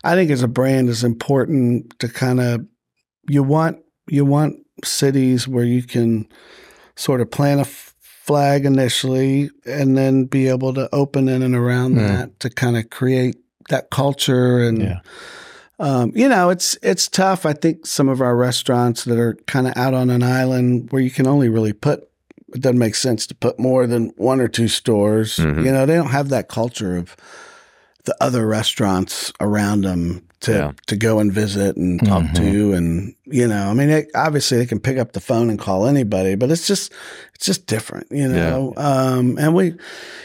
I think as a brand is important to kind of you want you want cities where you can sort of plan a flag initially and then be able to open in and around Mm. that to kind of create that culture and Yeah. um, you know it's it's tough i think some of our restaurants that are kind of out on an island where you can only really put it doesn't make sense to put more than one or two stores Mhm. you know they don't have that culture of the other restaurants around them to Yeah. to go and visit and talk Mhm. to and you know i mean they, obviously they can pick up the phone and call anybody but it's just it's just different you know um and we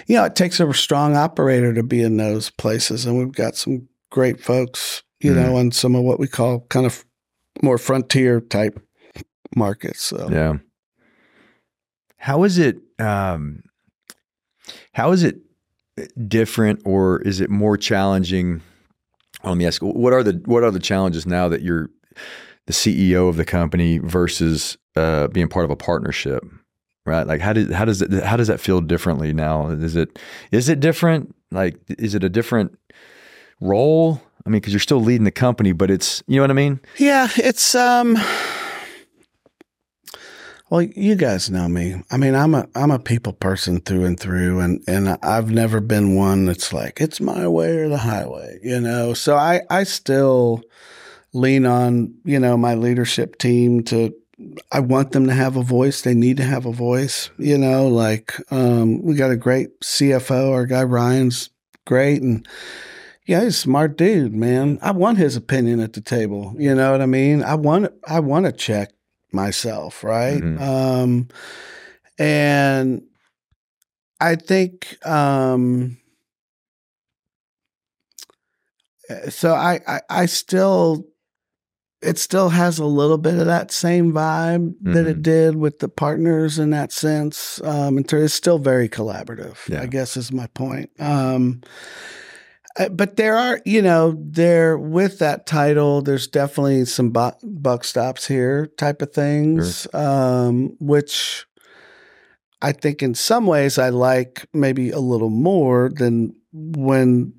you know it takes a strong operator to be in those places and we've got some great folks you Mhm. know in some of what we call kind of more frontier type markets so Yeah. How is it? Um, how is it different, or is it more challenging? Let me ask: What are the what are the challenges now that you're the CEO of the company versus uh, being part of a partnership? Right? Like how does how does it how does that feel differently now? Is it is it different? Like is it a different role? I mean, because you're still leading the company, but it's you know what I mean. Yeah, it's um well, you guys know me. I mean, I'm a I'm a people person through and through and and I've never been one that's like it's my way or the highway, you know. So I I still lean on, you know, my leadership team to I want them to have a voice. They need to have a voice, you know, like um we got a great CFO, our guy Ryan's great and yeah, he's a smart dude, man. I want his opinion at the table. You know what I mean? I want I want to check myself, right? Mhm. Um and I think um so I, I I still it still has a little bit of that same vibe that it Mhm. did with the partners in that sense. Um, it's still very collaborative. Yeah. I guess is my point. Um, but there are, you know, there with that title, there's definitely some bu- buck stops here type of things, um, which I think in some ways I like maybe a little more than when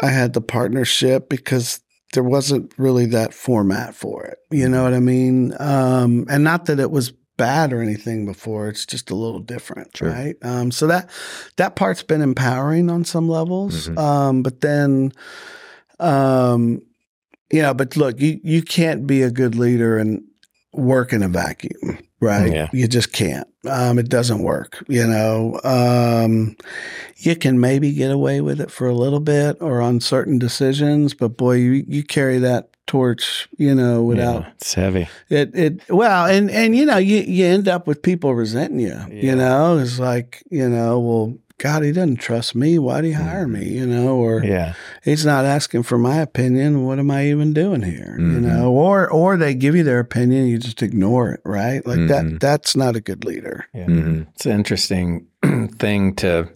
I had the partnership because there wasn't really that format for it. You know what I mean? Um, and not that it was bad or anything before. It's just a little different, Sure. right? Um, so that that part's been empowering on some levels. Mhm. Um, but then, um, you know, but look, you you can't be a good leader and work in a vacuum, right? Yeah. You just can't. Um, it doesn't work. You know, um, you can maybe get away with it for a little bit or on certain decisions, but boy, you you carry that torch, you know, without Yeah, it's heavy. it it well, and and you know, you you end up with people resenting you. Yeah. You know, it's like you know, well, God, he doesn't trust me. Why'd he hire me? You know, or Yeah. he's not asking for my opinion. What am I even doing here? You Mhm. know, or or they give you their opinion, you just ignore it, right? Like Mhm. that. That's not a good leader. Yeah. Mhm. It's an interesting thing to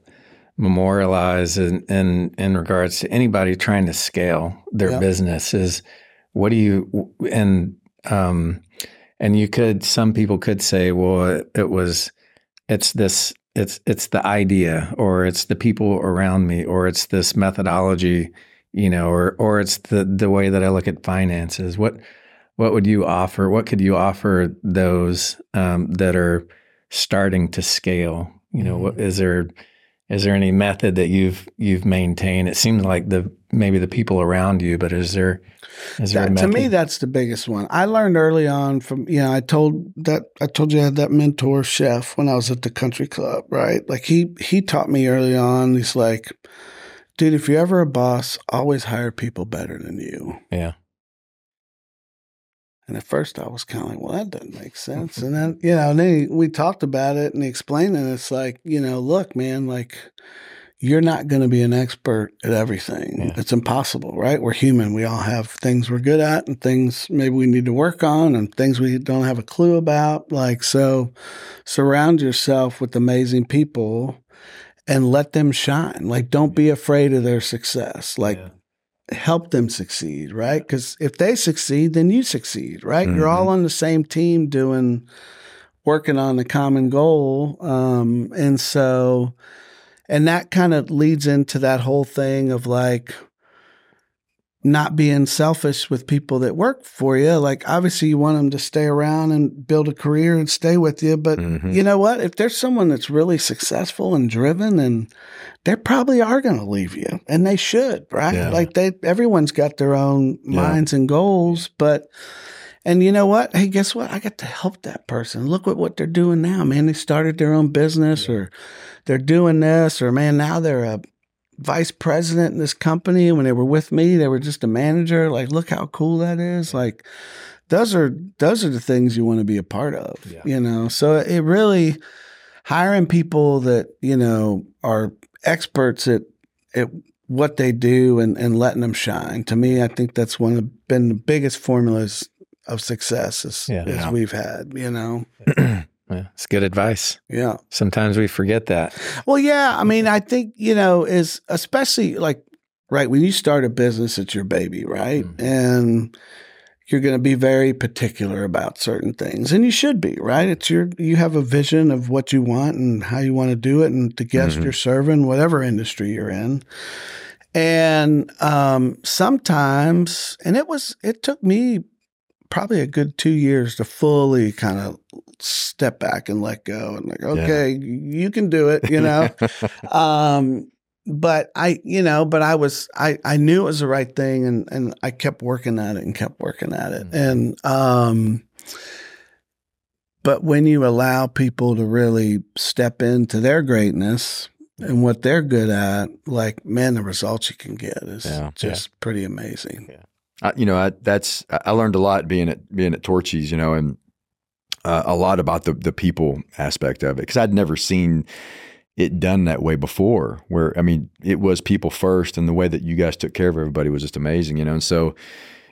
memorialize in, in in regards to anybody trying to scale their Yeah. business is what do you and um and you could some people could say well it, it was it's this it's it's the idea or it's the people around me or it's this methodology, you know, or or it's the the way that I look at finances. What what would you offer? What could you offer those um, that are starting to scale? You know, what is there is there any method that you've you've maintained? It seems like the maybe the people around you, but is there is there a That- to me that's the biggest one. I learned early on from you know i told that i told you i had that mentor chef when i was at the country club right? Like he he taught me early on he's like dude if you're ever a boss always hire people better than you. Yeah, and at first i was kind of like well that doesn't make sense. And then you know and then he, we talked about it and he explained it it's like you know look man like you're not going to be an expert at everything. Yeah. It's impossible, right? We're human. We all have things we're good at and things maybe we need to work on and things we don't have a clue about. Like, so surround yourself with amazing people and let them shine. Like, don't be afraid of their success. Like, help them succeed, right? Because if they succeed, then you succeed, right? You're all on the same team doing, working on the common goal. Um, and so, and that kind of leads into that whole thing of like not being selfish with people that work for you. Like, obviously, you want them to stay around and build a career and stay with you. But Mhm. you know what? If there's someone that's really successful and driven, and they probably are going to leave you, and they should, right? Yeah. Like they, everyone's got their own Yeah. minds and goals, but. And you know what? Hey, guess what? I got to help that person. Look at what they're doing now, man. They started their own business, or they're doing this, or man, now they're a vice president in this company. When they were with me, they were just a manager. Like, look how cool that is. Like, those are those are the things you want to be a part of. Yeah. You know, so it really hiring people that you know are experts at at what they do and and letting them shine. To me, I think that's one of been the biggest formulas of success as, Yeah. as Yeah. we've had. You know, Yeah, it's good advice. yeah. Sometimes we forget that. Well, yeah. I mean, I think, you know, is especially like, right, when you start a business, it's your baby, right? Mhm. And you're going to be very particular about certain things. And you should be, right? It's your, you have a vision of what you want and how you want to do it and the guest Mhm. you're serving, whatever industry you're in. And um, sometimes, and it was, it took me probably a good two years to fully kind of step back and let go and like, okay, you can do it, you know? um, but I, you know, but I was, I, I knew it was the right thing and, and I kept working at it and kept working at it. Mhm. And, um, but when you allow people to really step into their greatness and what they're good at, like, man, the results you can get is Yeah. just pretty amazing. I, you know, I, that's I learned a lot being at being at Torchy's, you know, and uh, a lot about the the people aspect of it because I'd never seen it done that way before. Where I mean, it was people first, and the way that you guys took care of everybody was just amazing, you know. And so,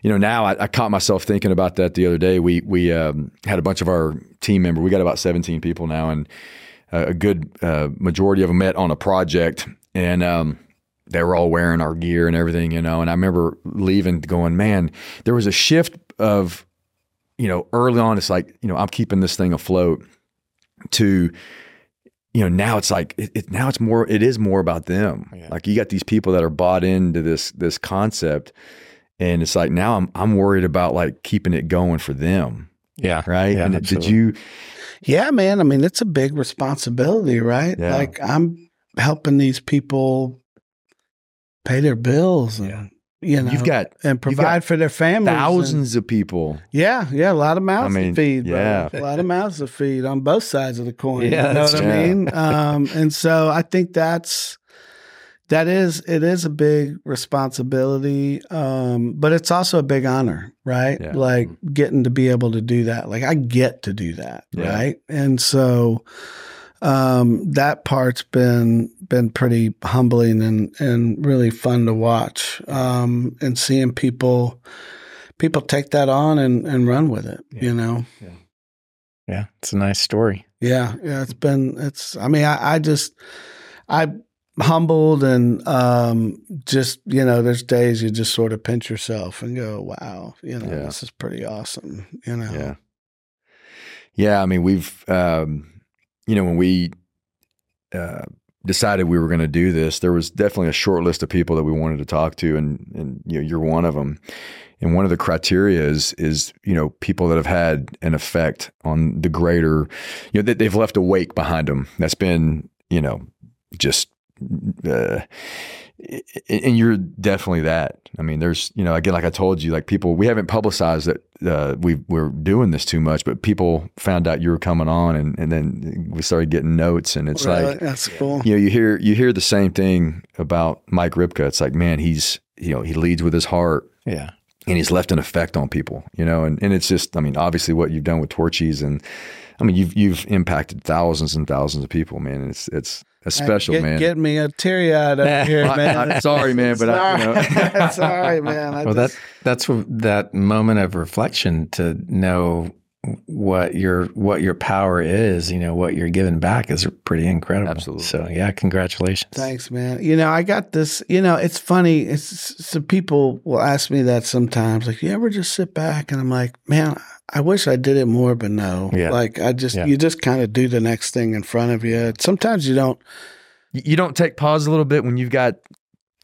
you know, now I, I caught myself thinking about that the other day. We we um, had a bunch of our team member. We got about seventeen people now, and uh, a good uh, majority of them met on a project, and um, they were all wearing our gear and everything, you know. And I remember leaving, going, man, there was a shift of, you know, early on. It's like, you know, I'm keeping this thing afloat. To, you know, now it's like it, it now it's more. It is more about them. Yeah. Like you got these people that are bought into this this concept, and it's like now I'm I'm worried about like keeping it going for them, Yeah. right? Yeah, and it- did you? Yeah, man. I mean, it's a big responsibility, right? Yeah. Like I'm helping these people pay their bills and Yeah. you know You've got and provide for their families. and- thousands of people. yeah, yeah, a lot of mouths I mean, to feed. bro. yeah. a lot of mouths to feed on both sides of the coin. Yeah, you know what. I mean? Um, and so I think that's that is it is a big responsibility, um, but it's also a big honor, right? Yeah. Like getting to be able to do that. Like I get to do that, right? And so um, that part's been been pretty humbling and and really fun to watch, um, and seeing people people take that on and and run with it. Yeah. You know. Yeah. It's a nice story. Yeah, yeah, it's been it's I mean, I, I just I humbled and um just, you know, there's days you just sort of pinch yourself and go, Wow, you know, Yeah. this is pretty awesome. You know. Yeah. Yeah. I mean, we've, um, you know, when we, uh, decided we were going to do this, there was definitely a short list of people that we wanted to talk to, and and you know, you're one of them. And one of the criteria is is you know people that have had an effect on the greater, you know, that they've left a wake behind them. That's been you know just. Uh, and you're definitely that. I mean, there's, you know, again, like I told you, like people, we haven't publicized that uh, we we're doing this too much, but people found out you were coming on, and, and then we started getting notes, and it's like, that's cool. you know, you hear you hear the same thing about Mike Rypka. It's like, man, he's you know he leads with his heart, Yeah. and he's left an effect on people, you know, and, and it's just, I mean, obviously what you've done with Torchy's, and I mean, you've you've impacted thousands and thousands of people, man. It's it's a special, get, man. Get me a teary eyed up here, man. I'm sorry, man, but I, you know. sorry, man. I Well, just- that that's what, that moment of reflection to know what your what your power is. You know what you're giving back is pretty incredible. Absolutely. So yeah, congratulations. Thanks, man. You know, I got this. You know, it's funny. It's some people will ask me that sometimes. Like, you ever just sit back? And I'm like, man, I wish I did it more, but no. Yeah. Like, I just Yeah. you just kind of do the next thing in front of you. Sometimes you don't. you don't take pause a little bit when you've got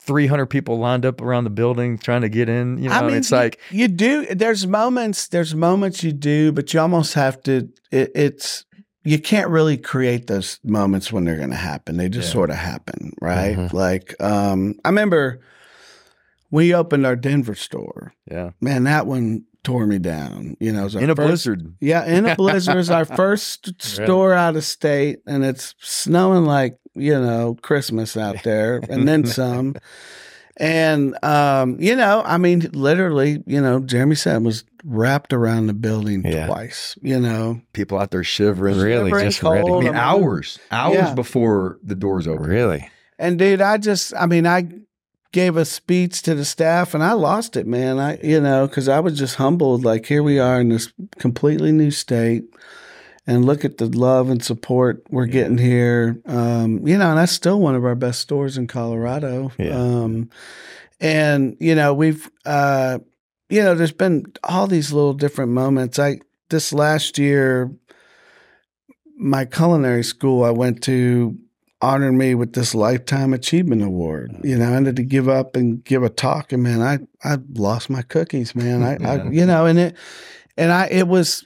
300 people lined up around the building trying to get in. You know, I mean, it's you- like you do. There's moments. There's moments you do, but you almost have to. It, it's you can't really create those moments when they're going to happen. They just Yeah. sort of happen, right? Mhm. Like, um, I remember we opened our Denver store. yeah, Man, that one tore me down. You know, it was our in a first- blizzard. Yeah, in a blizzard. It was our first store out of state, and it's snowing like you know Christmas out there, and then some. And um, you know, I mean, literally, you know, Jeremy said it was wrapped around the building Yeah. twice. You know, People out there shivering. Really, Shivering just ready. I mean, hours, hours Yeah. before the doors open. Really? and dude, I just, I mean, I gave a speech to the staff, and I lost it, man. I, you know, because I was just humbled. Like, here we are in this completely new state. and look at the love and support we're getting here. Um, you know, and that's still one of our best stores in Colorado. Yeah. Um, and you know, we've uh, you know, there's been all these little different moments. I this last year, my culinary school I went to honored me with this lifetime achievement award. You know, I had to give up and give a talk, and man, I I lost my cookies, man. I, I you know, and it and I it was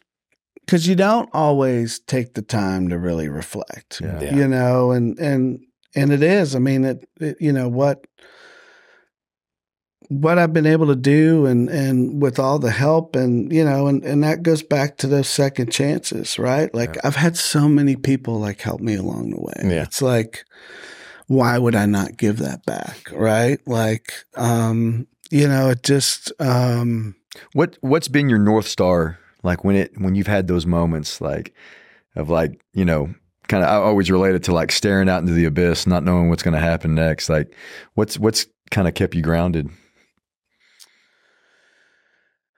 because you don't always take the time to really reflect Yeah. Yeah. you know and and and it is i mean it, it you know what what i've been able to do and and with all the help and you know and and that goes back to those second chances right like Yeah. i've had so many people like help me along the way Yeah. it's like why would i not give that back right like um you know it just um What what's been your north star like when it when you've had those moments like of like you know kind of I always relate it to like staring out into the abyss, not knowing what's going to happen next. Like what's what's kind of kept you grounded?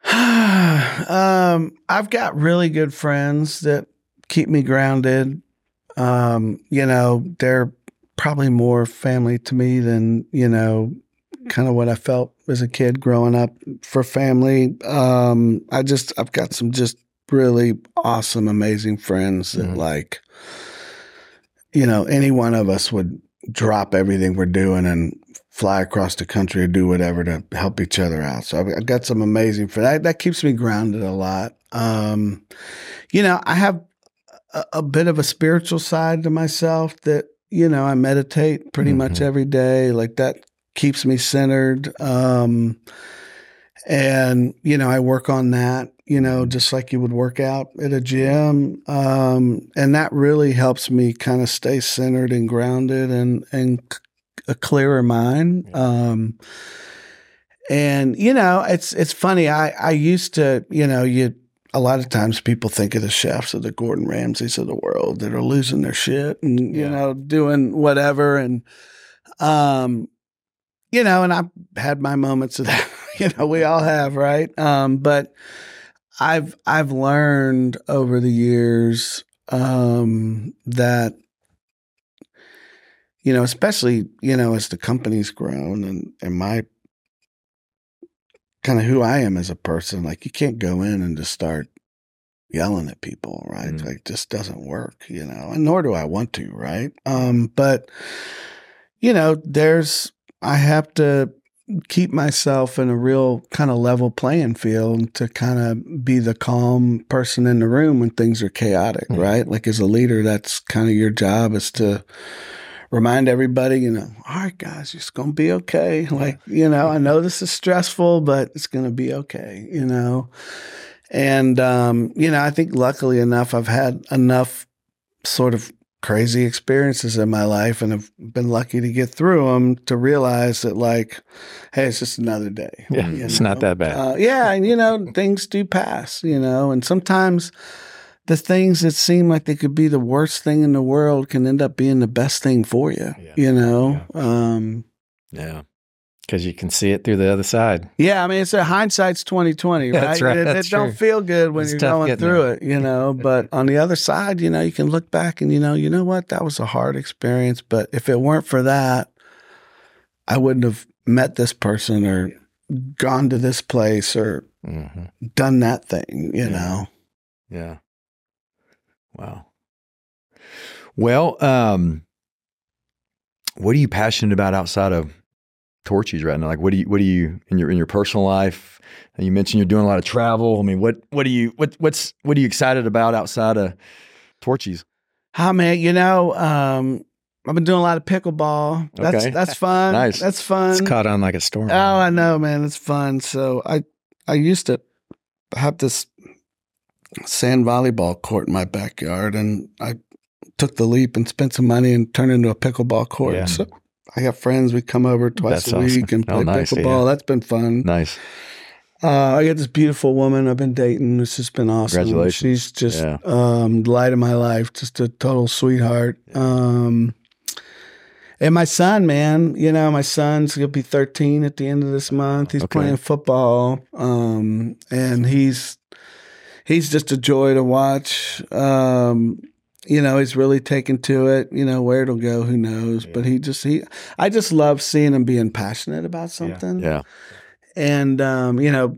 um, I've got really good friends that keep me grounded. Um, you know, they're probably more family to me than, you know, kind of what I felt as a kid growing up for family. Um, I just, I've got some just really awesome, amazing friends that Mhm. like, you know, any one of us would drop everything we're doing and fly across the country or do whatever to help each other out. So I've, I've got some amazing friends. That, that keeps me grounded a lot. Um, you know, I have a, a bit of a spiritual side to myself that, you know, I meditate pretty much Mhm. every day. Like that keeps me centered. Um, and, you know, I work on that, you know, just like you would work out at a gym. Um, and that really helps me kind of stay centered and grounded and, and a clearer mind. Um, and you know, it's it's funny. I I used to, you know, you a lot of times people think of the chefs of the Gordon Ramsays of the world that are losing their shit and you Yeah. know doing whatever and um you know, and I've had my moments of that. you know, we all have, right? Um, but I've I've learned over the years um, that you know, especially you know, as the company's grown and and my kind of who I am as a person, like you can't go in and just start yelling at people, right? Mm. Like just doesn't work, you know. And nor do I want to, right? Um, but you know, there's I have to keep myself in a real kind of level playing field to kind of be the calm person in the room when things are chaotic, Mhm. right? Like as a leader, that's kind of your job is to remind everybody, you know, all right, guys, it's going to be okay. Like, you know, I know this is stressful, but it's going to be okay, you know? And, um, you know, I think luckily enough, I've had enough sort of crazy experiences in my life and have been lucky to get through them to realize that, like, hey, it's just another day. Yeah, you it's not that bad. Uh, yeah, and you know, things do pass, you know, and sometimes the things that seem like they could be the worst thing in the world can end up being the best thing for you, Yeah. you know. Um, Yeah. Because you can see it through the other side. yeah, I mean, it's a hindsight's twenty twenty, right? That's right, It, that's it don't true. feel good when It's you're going through there. it, you know. But on the other side, you know, you can look back and you know, you know what, that was a hard experience. But if it weren't for that, I wouldn't have met this person or gone to this place or hmm done that thing, you Yeah. know. Yeah. Wow. Well, um, what are you passionate about outside of Torchy's right now? Like, what do you, what do you in your in your personal life? And you mentioned you're doing a lot of travel. I mean, what what do you what what's what are you excited about outside of Torchy's? Hi, man. You know, um, I've been doing a lot of pickleball. That's Okay. that's fun. Nice. That's fun. It's caught on like a storm. Oh, I know, man. It's fun. So I I used to have this sand volleyball court in my backyard, and I took the leap and spent some money and turned it into a pickleball court. Yeah. So I got friends. We come over twice That's a week awesome. and Oh, play nice, pickleball. yeah. That's been fun. Nice. Uh, I got this beautiful woman I've been dating. It's just been awesome. Congratulations. She's just Yeah. um, the light of my life. Just a total sweetheart. Um, and my son, man, you know, my son's gonna be 13 at the end of this month. He's Okay. playing football, um, and he's he's just a joy to watch. Um, you know, he's really taken to it. You know, where it'll go, who knows? But he just he, I just love seeing him being passionate about something Yeah. and um, you know,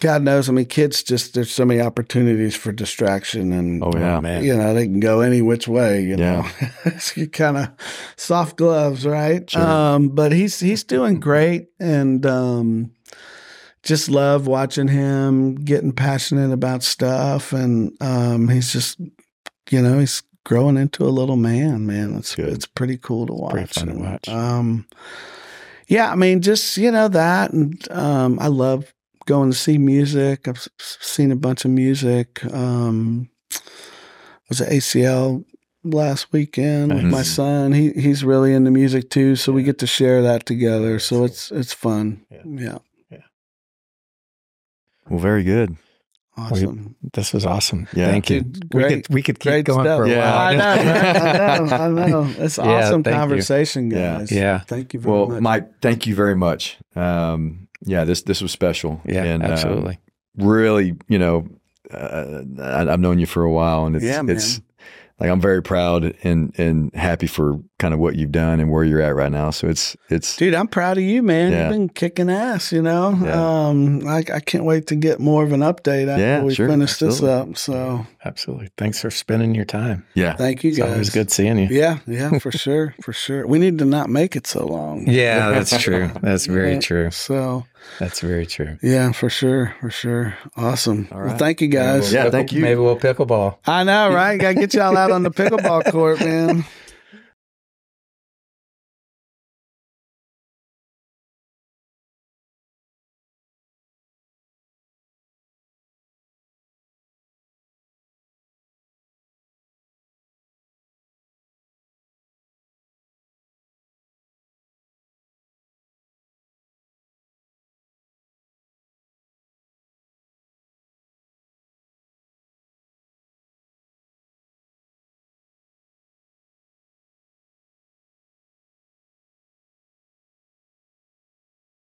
God knows, I mean, kids just there's so many opportunities for distraction, and Oh yeah. man. you know they can go any which way. You know, it's kind of soft gloves, right? Sure. Um, but he's he's doing great, and um, just love watching him getting passionate about stuff, and um, he's just you know he's growing into a little man. Man, it's Good. it's pretty cool to watch. Pretty fun to watch. Um, yeah, I mean, just you know that, and um, I love going to see music. I've seen a bunch of music. Um, was at ACL last weekend with my son. He he's really into music too, so we get to share that together. So it's it's fun. Yeah. Yeah, Well, very good. awesome. This was awesome. Yeah. Thank you. Dude, We great. could we could keep Great going stuff. for a Yeah. while. I know. I know, I know. It's Yeah, awesome thank you. conversation, Yeah. guys. Yeah. Thank you very Well, much. Well, Mike, thank you very much. Um, yeah, this this was special. Yeah, And, um, absolutely. really, you know, uh, I, I've known you for a while, and it's Yeah, man. it's like I'm very proud and and happy for kind of what you've done and where you're at right now. So it's it's Dude, I'm proud of you, man. Yeah. You've been kicking ass, you know. Yeah. Um, I, I can't wait to get more of an update after Yeah, we sure, finish this up. So Absolutely. Thanks for spending your time. yeah. thank you It's guys. always good seeing you. Yeah, yeah, for sure, for sure. We need to not make it so long. Yeah, that's true. That's very Yeah. true. So That's very true. yeah, for sure, for sure. Awesome. All Well, thank you guys. Yeah, thank you. Maybe we'll pickleball. I know, right? Got to get y'all out on the pickleball court, man.